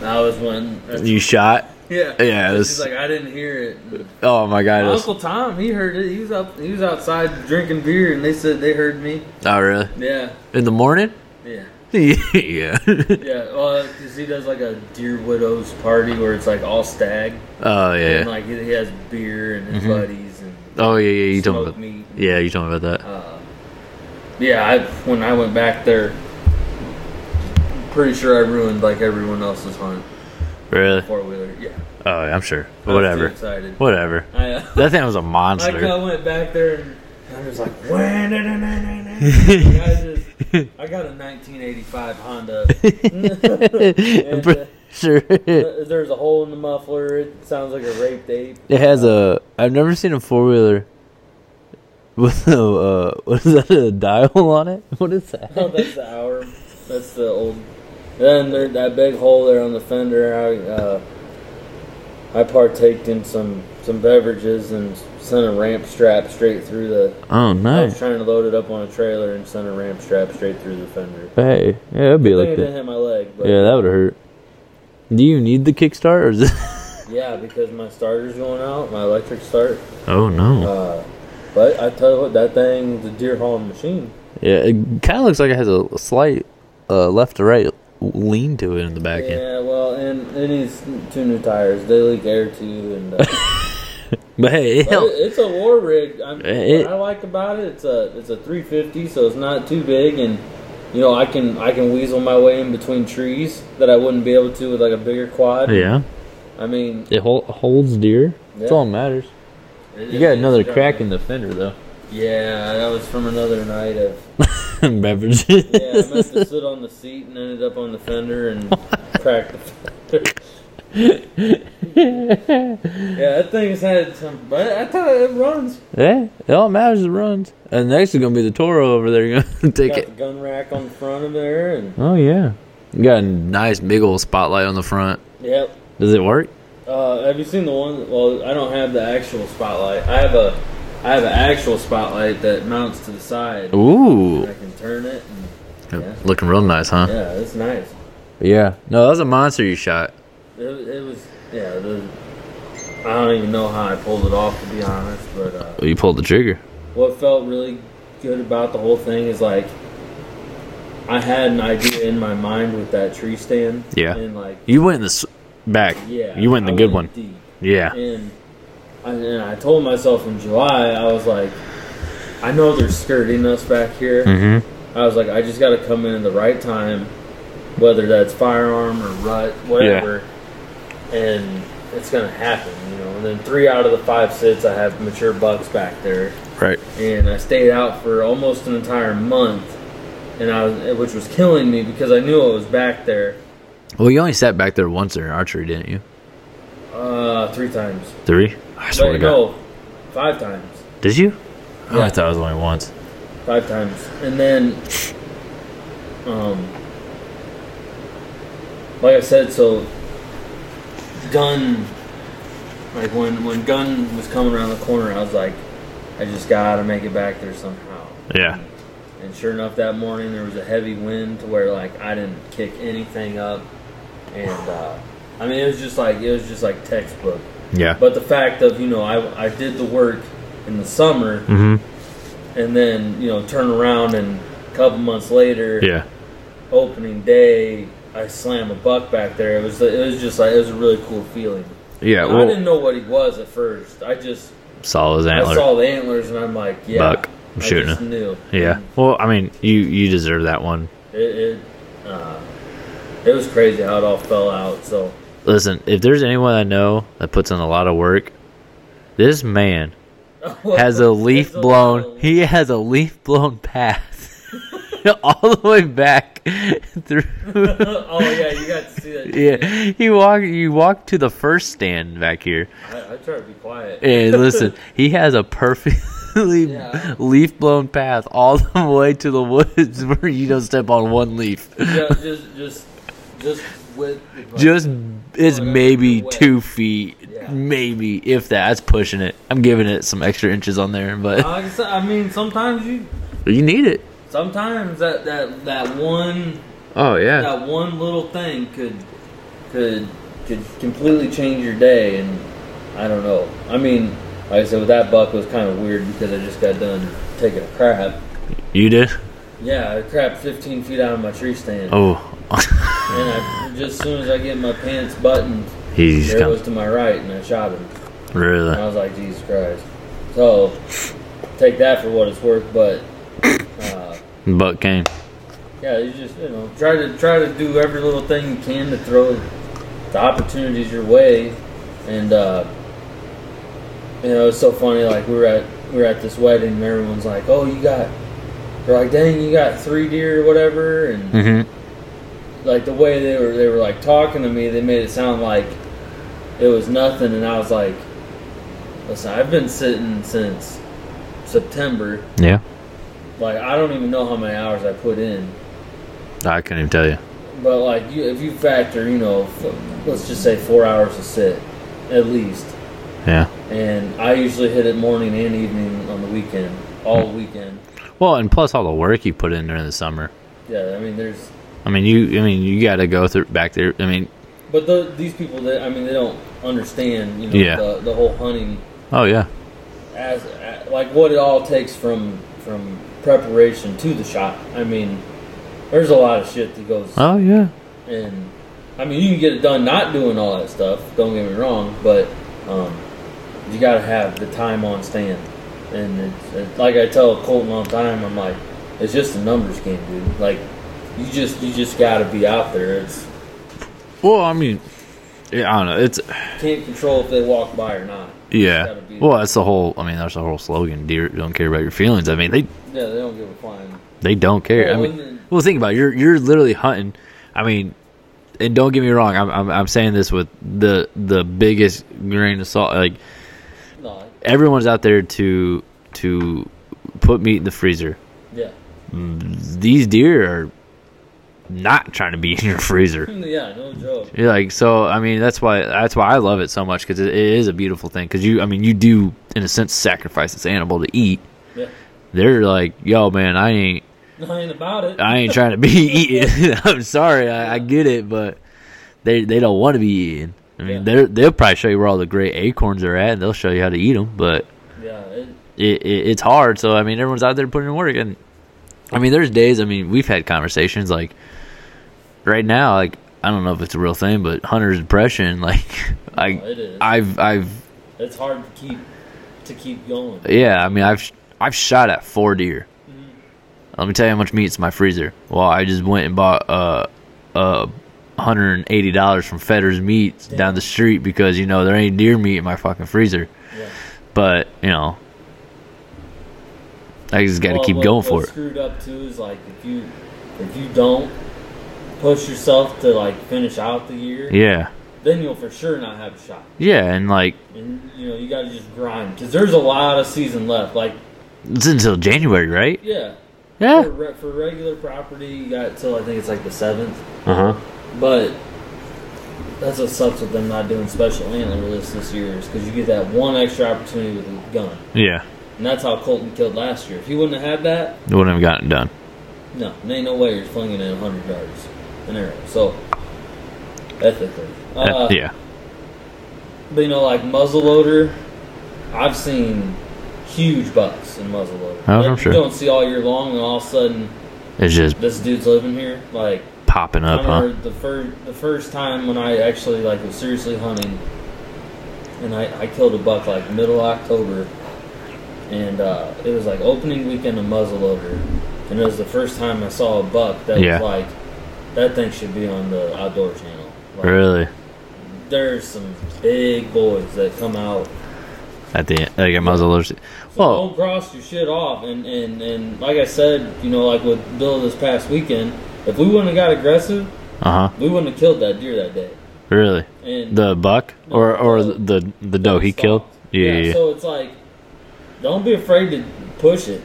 that was when You shot? Yeah Yeah, She's like I didn't hear it. Oh my god. My Uncle Tom, he heard it. He was up. He was outside drinking beer, and they said they heard me. oh really? Yeah, In the morning? yeah, yeah. yeah. Well, because he does like a Deer Widows party where it's like all stag, oh and yeah. like he has beer and his Mhm. buddies and Oh yeah, yeah. You talking about. meat. Yeah, you talking about that. Uh, yeah, I, when I went back there, pretty sure I ruined like everyone else's hunt Really? four wheeler. Yeah, Oh, yeah, I'm sure. I was too Whatever. excited. Whatever. I, uh, That thing was a monster. I went back there and I was like, I, just, I got a 1985 Honda. And, uh, sure. There's a hole in the muffler. It sounds like a rape tape. It has a. I've never seen a four wheeler with a. Uh, what is that? A dial on it? What is that? Oh, that's the hour. That's the old. Then there, that big hole there on the fender. I uh, I partaked in some some beverages and sent a ramp strap straight through the. Oh no! I was trying to load it up on a trailer and sent a ramp strap straight through the fender. Hey, yeah, that'd be I like it didn't hit my leg, but Yeah, that would have hurt. Do you need the kickstart or is it? yeah, because my starter's going out, my electric start. Oh no. Uh, but I tell you what, that thing's a deer hauling machine. Yeah, it kind of looks like it has a slight uh, left to right lean to it in the back end. Yeah, well, and it needs two new tires. They leak air too, and. Uh, But hey, it But it's a war rig. I'm, It- what I like about it, it's a it's a 350, so it's not too big, and you know I can I can weasel my way in between trees that I wouldn't be able to with like a bigger quad. Yeah, I mean, it hol- holds deer. That's all that matters. it- You got another kinda- crack in the fender though. Yeah, that was from another night of. Beverages. Yeah, I must have sit on the seat and ended up on the fender and cracked the fender. yeah, that thing's had some, but I thought it runs. Yeah, it all matters is it runs. And next is gonna be the Toro over there. You're gonna take it. the gun rack on the front of there, and Oh yeah, you got a nice big old spotlight on the front. yep. Does it work? Uh, have you seen the one? Well, I don't have the actual spotlight. I have a, I have an actual spotlight that mounts to the side. Ooh, I can turn it. And, yeah, looking real nice, huh? yeah, it's nice. Yeah. No, that was a monster you shot. It, it was, yeah. The, I don't even know how I pulled it off to be honest, but uh, Well, you pulled the trigger. what felt really good about the whole thing is like, I had an idea in my mind with that tree stand. Yeah. And like, You went in the back. yeah, You went in I the good one. Deep. Yeah. And I, and I told myself in July, I was like, I know they're skirting us back here. Mm-hmm. I was like, I just got to come in at the right time, whether that's firearm or rut, whatever, and it's gonna happen, you know. And then three out of the five sits, I have mature bucks back there, Right. and I stayed out for almost an entire month, and I was, which was killing me because I knew I was back there Well, you only sat back there once in archery, didn't you? uh, three times. Three. I swear to God. no, five times. Did you? Oh, Yeah. I thought it was only once. five times, and then, um, like I said, so gun, like when when gun was coming around the corner, I was like, I just gotta make it back there somehow. Yeah. And sure enough, that morning there was a heavy wind to where like I didn't kick anything up, and uh, I mean it was just like it was just like textbook. Yeah. But the fact of you know I I did the work in the summer Mm-hmm. and then you know turn around and a couple months later Yeah. opening day i slam a buck back there it was it was just like it was a really cool feeling Yeah. i didn't know what he was at first i just saw his antlers. i saw the antlers and i'm like yeah Buck. I'm shooting it. knew Yeah. Well, I mean, you you deserve that one. it it, uh, it was crazy how it all fell out so Listen, if there's anyone I know that puts in a lot of work, this man has a leaf blown. He has a leaf blown path all the way back through. oh yeah you got to see that yeah, he walked. You walked to the first stand back here, I, I try to be quiet and listen, he has a perfect. completely Yeah. leaf blown path all the way to the woods where you don't step on one leaf. Yeah, just, just, just with Just it's maybe two feet, Yeah. maybe if that. That's pushing it. I'm giving it some extra inches on there, but Like I I mean, sometimes you, you need it. sometimes that that that one Oh yeah, that one little thing could could could completely change your day and I don't know. I mean, like I said, with that buck was kind of weird because I just got done taking a crap. you did. Yeah, I crapped 15 feet out of my tree stand, Oh, and I, just as soon as I get my pants buttoned, there come was to my right, and I shot him. And really. I was like, Jesus Christ. So take that for what it's worth, but uh, Buck came. yeah, you just you know try to try to do every little thing you can to throw the opportunities your way, and uh, you know it's so funny. Like we were at we were at this wedding, and everyone's like, "Oh, you got." They're like, "Dang, you got three deer or whatever," and Mm-hmm. Like the way they were they were like talking to me, they made it sound like it was nothing, and I was like, "Listen, I've been sitting since September. Yeah, Like I don't even know how many hours I put in, I couldn't even tell you. but like you, if you factor, you know, f- let's just say four hours to sit, at least, Yeah. and I usually hit it morning and evening on the weekend, all Hmm. weekend. Well, and plus all the work you put in during the summer. Yeah, I mean, there's, I mean, you. I mean, you got to go through back there. I mean, but the, these people that I mean, they don't understand, you know, Yeah. the, the whole hunting oh yeah, as a- like what it all takes from from preparation to the shot. I mean, there's a lot of shit that goes, oh yeah. and I mean, you can get it done not doing all that stuff. Don't get me wrong, but um, you got to have the time on stand. And it's, it's like I tell Colton all the time, I'm like, it's just a numbers game, dude. Like, you just you just got to be out there. It's Well, I mean, yeah, I don't know. It's can't control if they walk by or not. yeah. Well, that's the whole. I mean, that's the whole slogan. Deer don't care about your feelings. I mean, they Yeah, they don't give a flying. they don't care. I Well, mean, and- well, think about it. You're you're literally hunting. I mean, and don't get me wrong. I'm I'm, I'm saying this with the the biggest grain of salt. Like No, everyone's out there to to put meat in the freezer. yeah, These deer are not trying to be in your freezer. yeah, no joke. You're like so. I mean, that's why that's why I love it so much because it, it is a beautiful thing. Because you, I mean, you do in a sense sacrifice this animal to eat. Yeah, They're like, yo, man, I ain't I ain't about it. I ain't trying to be eaten. I'm sorry, I, I get it, but they they don't want to be eaten. I mean, Yeah. they're they'll probably show you where all the great acorns are at, and they'll show you how to eat them. But yeah, it, it, it it's hard. So I mean, everyone's out there putting in work, and I mean, there's days. I mean, we've had conversations like right now. Like I don't know if it's a real thing, but hunter's depression. Like I it is. I've I've it's hard to keep to keep going. yeah. I mean, I've I've shot at four deer. Let me tell you how much meat's in my freezer. Well, I just went and bought uh uh hundred and eighty dollars from Fedder's Meat Damn. down the street because you know there ain't deer meat in my fucking freezer. Yeah. But you know, I just got to Well, keep what- going for it. Screwed up too is like if you if you don't push yourself to like finish out the year, Yeah, then you'll for sure not have a shot. yeah, and like And you know you got to just grind because there's a lot of season left. Like it's until January, right? yeah, Yeah. for, re- for regular property you got till I think it's like the seventh. Uh huh. But that's what sucks with them not doing special antler lists this year is because you get that one extra opportunity with a gun, Yeah, and that's how Colton killed last year. If he wouldn't have had that, it wouldn't have gotten done. no, there ain't no way you're flinging in 100 yards So ethically, uh, yeah, but you know, like muzzleloader, I've seen huge bucks in muzzleloader. Oh, that I'm sure. You don't see all year long, and all of a sudden, it's just this dude's living here. Like popping up, huh? the first the first time when I actually like was seriously hunting, and I, I killed a buck like middle October, and uh, it was like opening weekend of muzzleloader, and it was the first time I saw a buck that Yeah. was like that thing should be on the outdoor channel. Like, Really, There's some big boys that come out. at the end, like a muzzleloader. So Well, don't cross your shit off, and, and and like I said, you know, like with Bill this past weekend, if we wouldn't have got aggressive, uh huh. we wouldn't have killed that deer that day. Really, And the buck No, or or the- the the doe he Stalked. killed. Yeah, yeah, yeah. So it's like Don't be afraid to push it.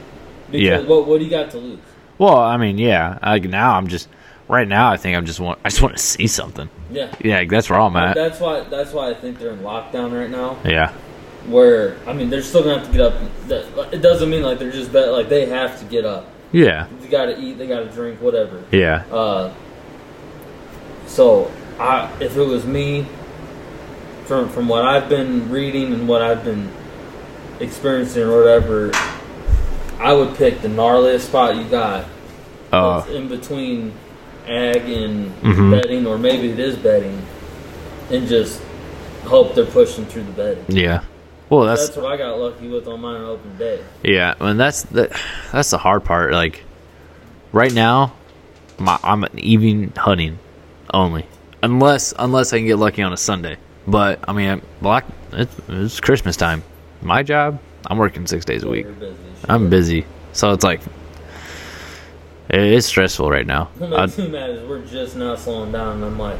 Because Yeah. what what do you got to lose? Well, I mean, yeah. Like now, I'm just right now. I think I'm just want. I just want to see something. Yeah. Yeah, that's where I'm at. That's why that's why I think they're in lockdown right now. Yeah, Where I mean they're still gonna have to get up. It doesn't mean like they're just bet like they have to get up. yeah, They gotta eat. They gotta drink. Whatever. yeah, Uh, so I, if it was me, from from what I've been reading and what I've been experiencing or whatever, I would pick the gnarliest spot you got. uh, in between ag and Mhm. bedding, or maybe it is bedding, and just hope they're pushing through the bedding. yeah. Well, that's That's, what I got lucky with on mine open day. Yeah, and that's the that's the hard part. Like right now, my I'm an evening hunting only, unless unless I can get lucky on a Sunday. But I mean, black it's, it's Christmas time. My job, I'm working six days a week. Busy. I'm busy, so it's like it- it's stressful right now. What I- makes me mad is we're just now slowing down, and I'm like,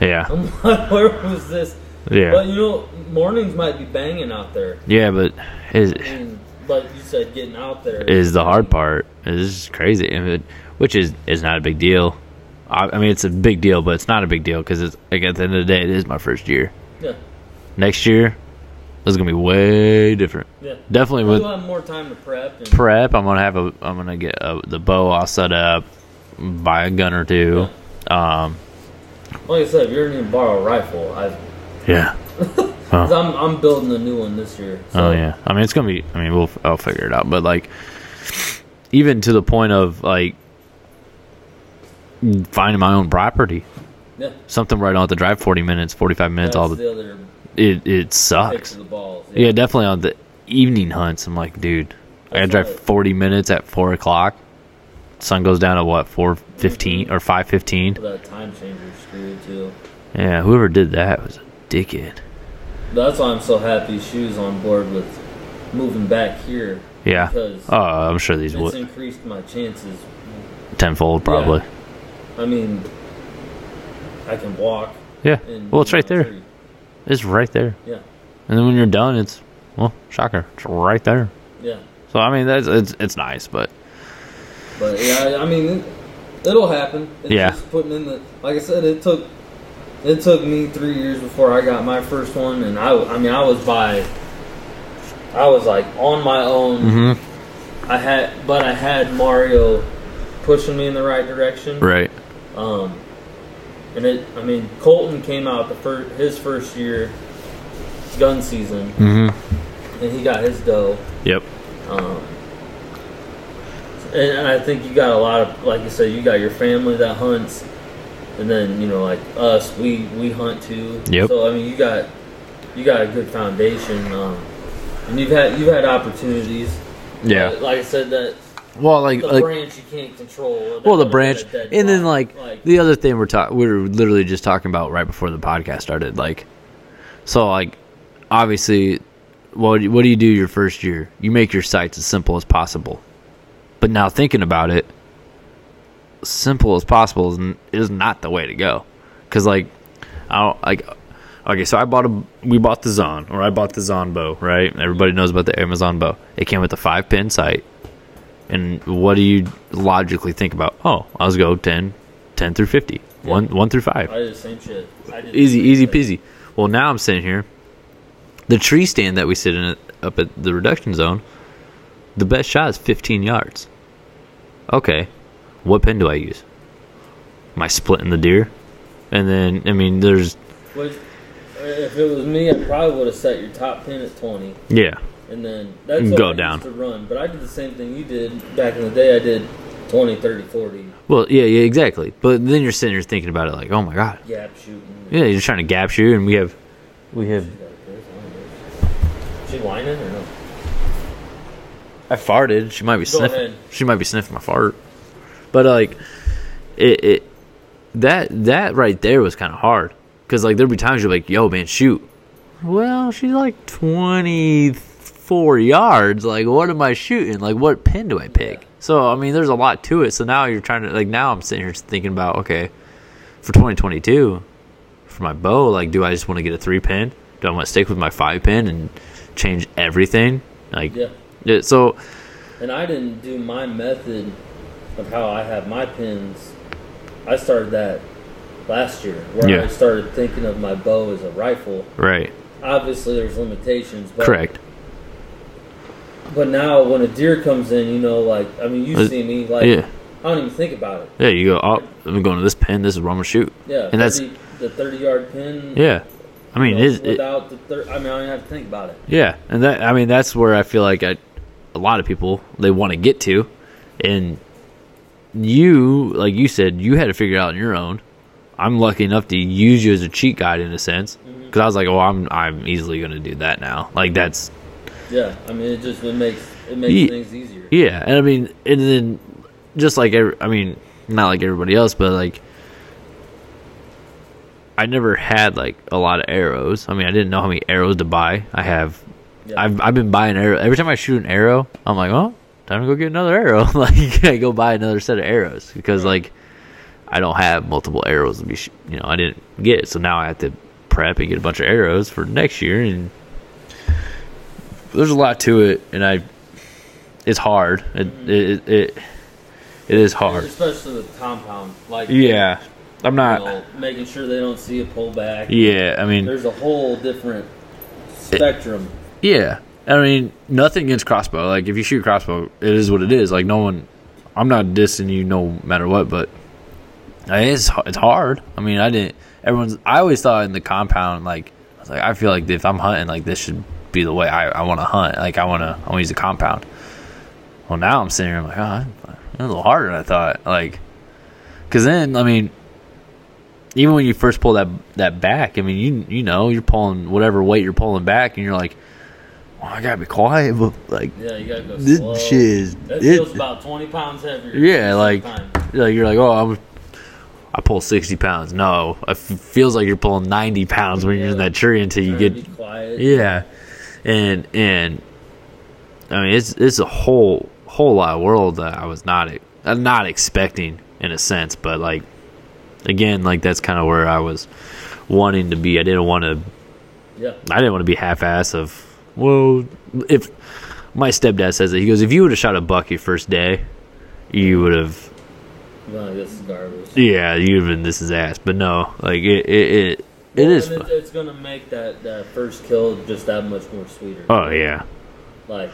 yeah, I'm like, where was this? Yeah. But you know, mornings might be banging out there. yeah. But is I mean, like you said, getting out there is the hard part. It's crazy, which is is not a big deal. I, I mean, it's a big deal, but it's not a big deal because it's like at the end of the day, it is my first year. Yeah, Next year, it's gonna be way different. yeah. Definitely We'll with have more time to prep. And, prep, I'm gonna have a. I'm gonna get a, the bow all set up, buy a gun or two. Um, like I said, if you're gonna borrow a rifle, I, yeah. cause I'm I'm building a new one this year. So, Oh yeah. I mean, it's gonna be. I mean, we'll. I'll figure it out. But like, even to the point of like finding my own property, yeah. something where I don't have to drive 40 minutes, 45 minutes. That's all the the other it it sucks. balls. Yeah, definitely on the evening hunts. I'm like, dude, I gotta drive right. 40 minutes at four o'clock. Sun goes down at what 4:15 or 5:15. That time changer screwed too. Yeah, whoever did that was a dickhead. That's why I'm so happy Shoes on board with moving back here. Yeah. Because Oh, I'm sure these it's would increased my chances. tenfold probably. I mean, I can walk. Yeah. And Well, it's right there. It's right there. Yeah, And then when you're done, it's well, shocker, it's right there. yeah. So I mean, that's it's it's nice, but But yeah, I mean, it, it'll happen. It's Yeah. Just putting in the, like I said, it took, it took me three years before I got my first one, and I, I mean, I was by, I was like on my own. mm-hmm. I had, but I had Mario pushing me in the right direction. right. Um, and it, I mean, Colton came out the first, his first year, gun season, Mm-hmm. and he got his doe. Yep. Um, and, I think you got a lot of, like you said, you got your family that hunts, and then you know, like us, we we hunt too. Yep. So I mean, you got you got a good foundation, um, and you've had you've had opportunities. Yeah. Like I said, that Well, like the like branch you can't control. well, the branch, and then block, like, the other thing we're talking, we were literally just talking about right before the podcast started. Like, so like, obviously, what do you- what do you do your first year? You make your sights as simple as possible. But now thinking about it, simple as possible is, is not the way to go. Because like, I don't like. Okay, so I bought a we bought the Zon or I bought the Zon bow, right? Everybody knows about the Amazon bow. It came with a five pin sight. And what do you logically think about? Oh, I'll just go 10, 10 through 50. One, one through five. I did the same shit. I Easy, easy thing. peasy. Well, now I'm sitting here. The tree stand that we sit in up at the reduction zone, the best shot is 15 yards. Okay, what pin do I use? Am I splitting the deer? And then, I mean, there's, Which, if it was me, I probably would have set your top pin at twenty. yeah, And then that's what Go I down. to run. But I did the same thing you did back in the day. I did 20, 30, 40 well, yeah, yeah, exactly. But then you're sitting here thinking about it like, oh my god, gap shooting. yeah, you're trying to gap shoot, and we have, we have. She whining or no? I farted. She might be Go sniffing. ahead. She might be sniffing my fart. But like, it, it that that right there was kind of hard because like there'd be times you're like, "Yo, man, shoot." Well, she's like twenty four yards. Like, what am I shooting? Like, what pin do I pick? So I mean, there's a lot to it. So now you're trying to like now I'm sitting here thinking about okay, for 2022, for my bow, like, do I just want to get a three pin? Do I want to stick with my five pin and change everything? Like, Yeah. yeah, so And I didn't do my method of how I have my pins. I started that last year, where Yeah. I started thinking of my bow as a rifle. right, Obviously, there's limitations, but correct. But now, when a deer comes in, you know, like I mean, you Uh, see me, like yeah, I don't even think about it. yeah. You go, oh, I'm going to this pin. This is where I'm gonna shoot. Yeah, And that's- the thirty yard pin. Yeah, I mean, you know, it is. It, without the thir- I mean, I don't even have to think about it. Yeah, and that I mean that's where I feel like I, a lot of people they want to get to, and you like you said you had to figure it out on your own. I'm lucky enough to use you as a cheat guide in a sense because I was like, oh, I'm I'm easily gonna do that now. Like that's Yeah, I mean, it just it makes it makes Ye- things easier. yeah, and I mean and then just like every, I mean not like everybody else, but like. I never had like a lot of arrows. I mean, I didn't know how many arrows to buy. I have Yeah. I've I've been buying arrow every time I shoot an arrow. I'm like, oh, time to go get another arrow. like I go buy another set of arrows because like I don't have multiple arrows to be, sh- you know, I didn't get it, so now I have to prep and get a bunch of arrows for next year, and there's a lot to it, and I, it's hard. It it it, it is hard. especially with compound. Like Yeah, I'm you not. know, making sure they don't see a pullback. Yeah, I mean, There's a whole different spectrum. Yeah, I mean nothing against crossbow. Like if you shoot crossbow, it is what it is. Like no one, I'm not dissing you no matter what, but it's it's hard. I mean I didn't. Everyone's. I always thought in the compound like I was like I feel like if I'm hunting like this should be the way I, I want to hunt. Like I want to I want to use a compound. Well now I'm sitting here I'm like ah, oh it's a little harder than I thought. Like because then I mean even when you first pull that that back, I mean, you you know, you're pulling whatever weight you're pulling back, and you're like, oh, I gotta be quiet, but like Yeah, you gotta go this slow. shit is, That it, feels about 20 pounds heavier. Yeah, like- like you're like, oh, I'm, I pull sixty pounds. No, it feels like you're pulling ninety pounds when you're in that tree until you get quiet. yeah, and and I mean, it's it's a whole whole lot of world that I was not not expecting in a sense, but like again, like that's kind of where I was wanting to be. I didn't want to. Yeah. I didn't want to be half-ass of. Well, if my stepdad says that, he goes, if you would have shot a buck your first day, you would have. Well, this is garbage. Yeah, you'd have been this is ass. But no, like it, it, it, it Well, is. It, it's gonna make that, that first kill just that much more sweeter. Oh yeah, Like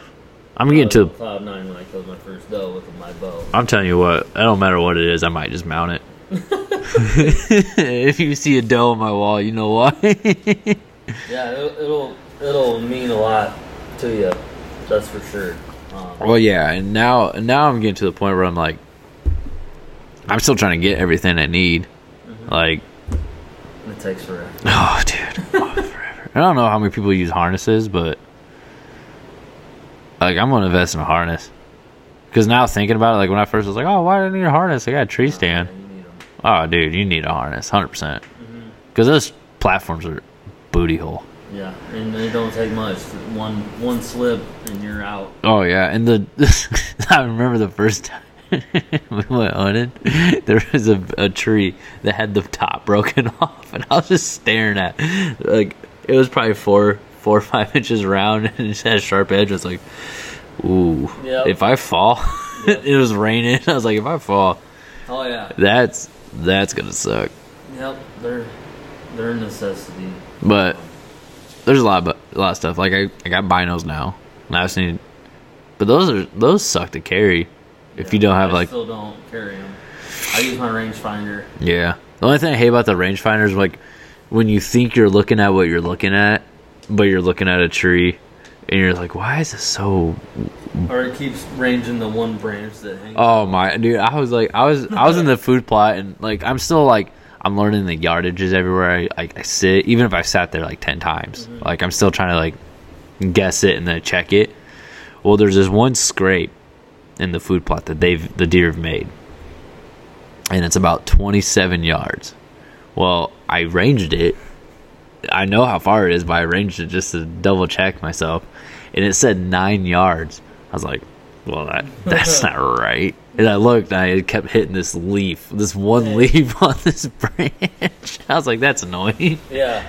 I'm getting to. on cloud nine when I killed my first doe with my bow. I'm telling you what, it don't matter what it is, I might just mount it. if you see a doe on my wall, you know why. Yeah, it'll, it'll it'll mean a lot to you. That's for sure. Um, well, yeah, and now now I'm getting to the point where I'm like, I'm still trying to get everything I need. Like, it takes forever. oh, dude, oh, forever. I don't know how many people use harnesses, but like, I'm gonna invest in a harness. Because now thinking about it, like when I first was like, oh, why do I need a harness? I got a tree stand. Yeah, you. Oh, dude, you need a harness, hundred percent. Mm-hmm. Because those platforms are booty hole. Yeah, and it don't take much. One one slip and you're out. Oh yeah, and the I remember the first time we went on it. There was a, a tree that had the top broken off, and I was just staring at like it was probably four four or five inches round, and it just had a sharp edge. I was like, ooh, Yep. if I fall, Yep. it was raining. I was like, if I fall, Oh yeah. that's that's gonna suck. Yep. They're they're a necessity. But there's a lot of a lot of stuff. Like I, I got binos now. And I just need, but those are those suck to carry if you don't have I like still don't carry them. I use my rangefinder. yeah. The only thing I hate about the rangefinder is like when you think you're looking at what you're looking at, but you're looking at a tree, and you're like, why is this so? Or it keeps ranging the one branch that hangs. Oh my dude, I was like, I was I was in the food plot, and like I'm still like. I'm learning the yardages everywhere I, I, I sit, even if I sat there like ten times. Mm-hmm. Like I'm still trying to like guess it and then check it. Well, there's this one scrape in the food plot that they've the deer have made, and it's about 27 yards. Well, I ranged it. I know how far it is, but I ranged it just to double check myself, and it said nine yards. I was like, "Well, that that's not right." And I looked, and I kept hitting this leaf, this one leaf on this branch. I was like, "That's annoying." Yeah.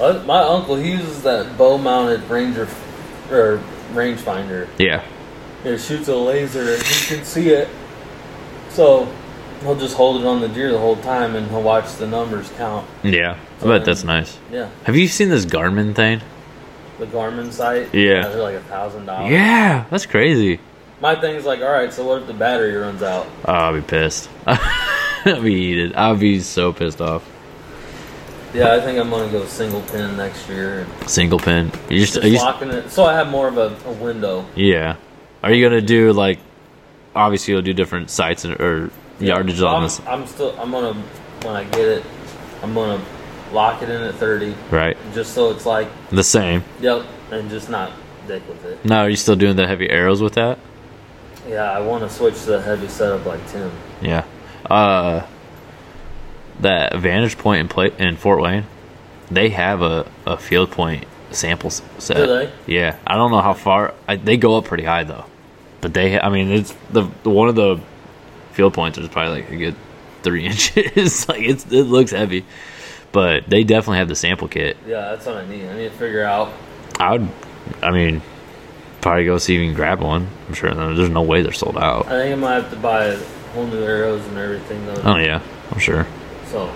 My uncle he uses that bow mounted Ranger or rangefinder. Yeah. It shoots a laser, and he can see it. So he'll just hold it on the deer the whole time, and he'll watch the numbers count. Yeah. I bet that's um, nice. Yeah, Have you seen this Garmin thing? the Garmin sight. Yeah. they're like a thousand dollars. Yeah, that's crazy. My thing's like, all right, so what if the battery runs out? Oh, I'll be pissed. I'll be heated. I'll be so pissed off. Yeah, I think I'm gonna go single pin next year. Single pin. You just, just are you, locking it, so I have more of a, a window. yeah. Are you gonna do like? Obviously, you'll do different sights and, or yardage on I'm, this, I'm still. I'm gonna when I get it, I'm gonna lock it in at 30, right? just so it's like, The same. yep, and just not dick with it. Now, are you still doing the heavy arrows with that? Yeah, I want to switch to the heavy setup like Tim. Yeah. Uh, that Vantage Point in play in Fort Wayne, they have a, a field point sample s- set. Do they? Yeah. I don't know how far. I, they go up pretty high though, but they. I mean, it's the, the one of the field points is probably like a good three inches. like it's it looks heavy, but they definitely have the sample kit. Yeah, that's what I need. I need to figure out. I would. I mean, probably go see if you can grab one. I'm sure there's no way they're sold out. I think I might have to buy whole new arrows and everything though. Oh yeah, I'm sure. So,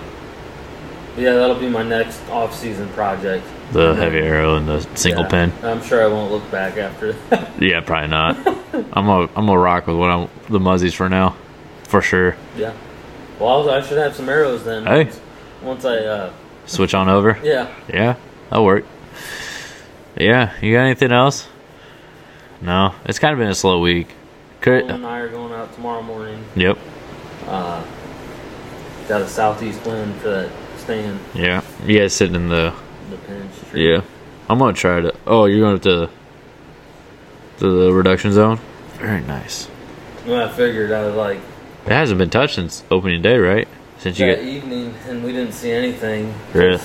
yeah, that'll be my next off-season project. The heavy arrow and the single Yeah, pin. I'm sure I won't look back after that. Yeah, probably not. I'm gonna I'm gonna rock with what I'm the muzzies for now, for sure. yeah. Well, I should have some arrows then. Hey. Once, once I, uh, Switch on over. yeah. Yeah, that'll work. Yeah, you got anything else? No, it's kind of been a slow week. Kurt, and I are going out tomorrow morning. yep, Uh, got a southeast wind for that stand, yeah. Guys sitting in the the pinch. tree. Yeah. I'm gonna try to. Oh, you're going to to the reduction zone. Very nice. When I figured, I was like, It hasn't been touched since opening day, right? Since you that get evening, and we didn't see anything. Really?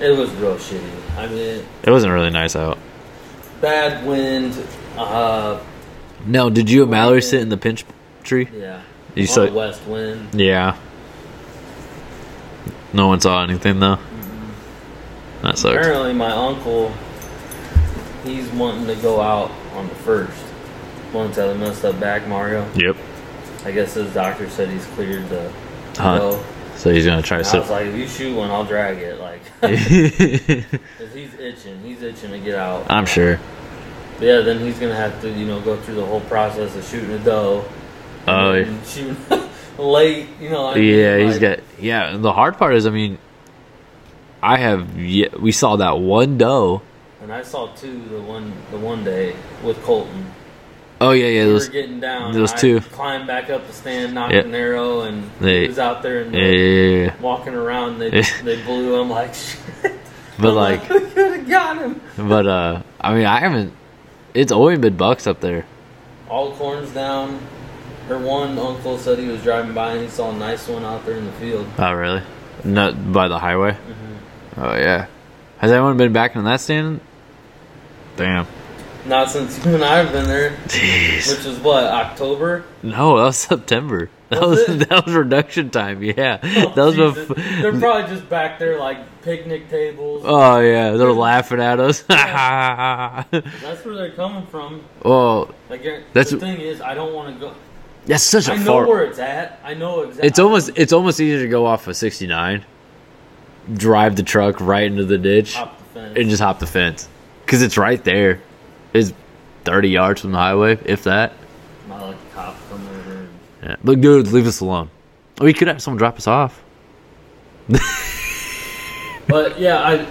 It was real shitty. I mean, it wasn't really nice out. bad wind. Uh, No, did you and Mallory sit in the pinch tree? yeah. You On saw the west wind. Yeah. No one saw anything though. That sucks. Apparently, my uncle, he's wanting to go out on the first. Once I messed up back, Mario. Yep. I guess his doctor said he's cleared the Hunt. go. So he's gonna try to And I was like, if you shoot one, I'll drag it. Like, 'cause he's itching. He's itching to get out. I'm sure. But yeah, then he's gonna have to, you know, go through the whole process of shooting a doe. Oh, and shooting late. You know. I mean, Yeah, he's got. Yeah, the hard part is, I mean, I have. Yeah, we saw that one doe. And I saw two the one the one day with Colton. Oh yeah, yeah. we Those, were getting down. those two. climbed back up the stand, knocked Yep. an arrow, and They- he was out there and yeah, yeah, yeah. walking around. They they blew him like shit. But I'm like, we could have got him. but uh, I mean, I haven't. It's always been bucks up there. All corns down. Her one uncle said he was driving by and he saw a nice one out there in the field. Oh really? Not by the highway. Mm-hmm. Oh yeah. Has anyone been back in that stand? Damn. Not since you and I have been there, Jeez. which is what October. No, that was September. That Was was, that was reduction time. Yeah, Oh, that was They're probably just back there like picnic tables. Oh yeah, they're laughing at us. That's where they're coming from. well, Like, the thing is, I don't want to go. that's such a I know where it's at. I know exactly. It's almost it's almost easier to go off of 69, drive the truck right into the ditch, Hop the fence. and just hop the fence because it's right there. It's 30 yards from the highway, if that. My lucky cop come over. Yeah. But dude, leave us alone. Oh, we could have someone drop us off. but yeah, I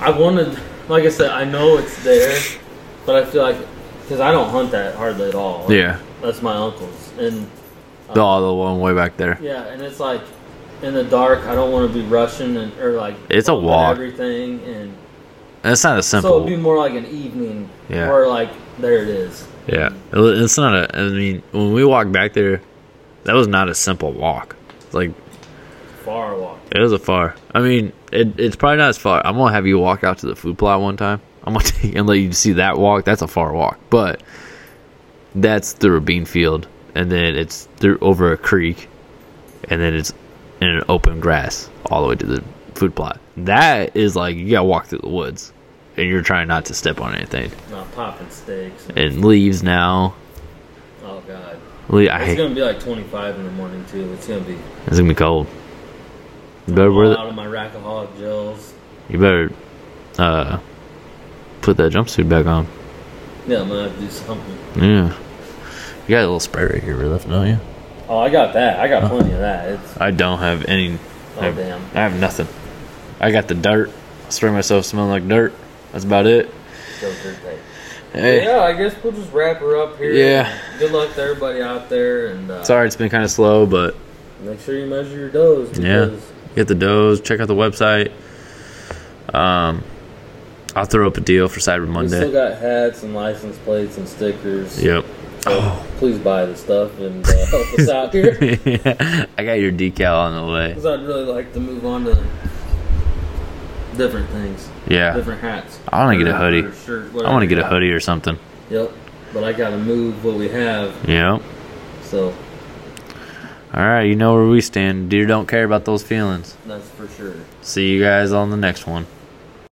I wanted, like I said, I know it's there, but I feel like because I don't hunt that hardly at all. Like, Yeah. that's my uncle's, and The, oh, the one way back there. yeah, and it's like in the dark. I don't want to be rushing and or like It's a walk. everything, and That's not a simple. so it'd be more like an evening Yeah. where like there it is. Yeah, it's not a. I mean, when we walked back there, that was not a simple walk. It's Like Far walk. it was a far. I mean, it, it's probably not as far. I'm gonna have you walk out to the food plot one time. I'm gonna take and let you see that walk. That's a far walk, but that's through a bean field, and then it's through over a creek, and then it's in an open grass all the way to the food plot. That is like you gotta walk through the woods, and you're trying not to step on anything. Not popping steaks. And leaves now. oh god. Le- I It's hate. gonna be like 25 in the morning too. It's gonna be. It's gonna be cold. You better wear all out of my rack of rackaholic gels. You better uh put that jumpsuit back on. Yeah, I'm gonna have to do something. Yeah. You got a little spray right here left, don't you? Oh, I got that. I got plenty of that. It's I don't have any. oh I have, damn. I have nothing. I got the dirt. I spray myself smelling like dirt. That's about it. Go dirt tape. Hey, Yeah, I guess we'll just wrap her up here. Yeah. Good luck to everybody out there, and uh, sorry it's been kind of slow, but make sure you measure your does. Yeah. get the does. Check out the website. Um, I'll throw up a deal for Cyber We still got hats and license plates and stickers. Yep. So please buy the stuff and uh, help us out here. yeah, I got your decal on the way. Because I'd really like to move on to different things, Yeah, different hats. I wanna get a hoodie. shirt, I want to get a hoodie or something. Yep. But I gotta move what we have. Yep. So All right, you know where we stand. Deer don't care about those feelings. that's for sure. See you guys on the next one.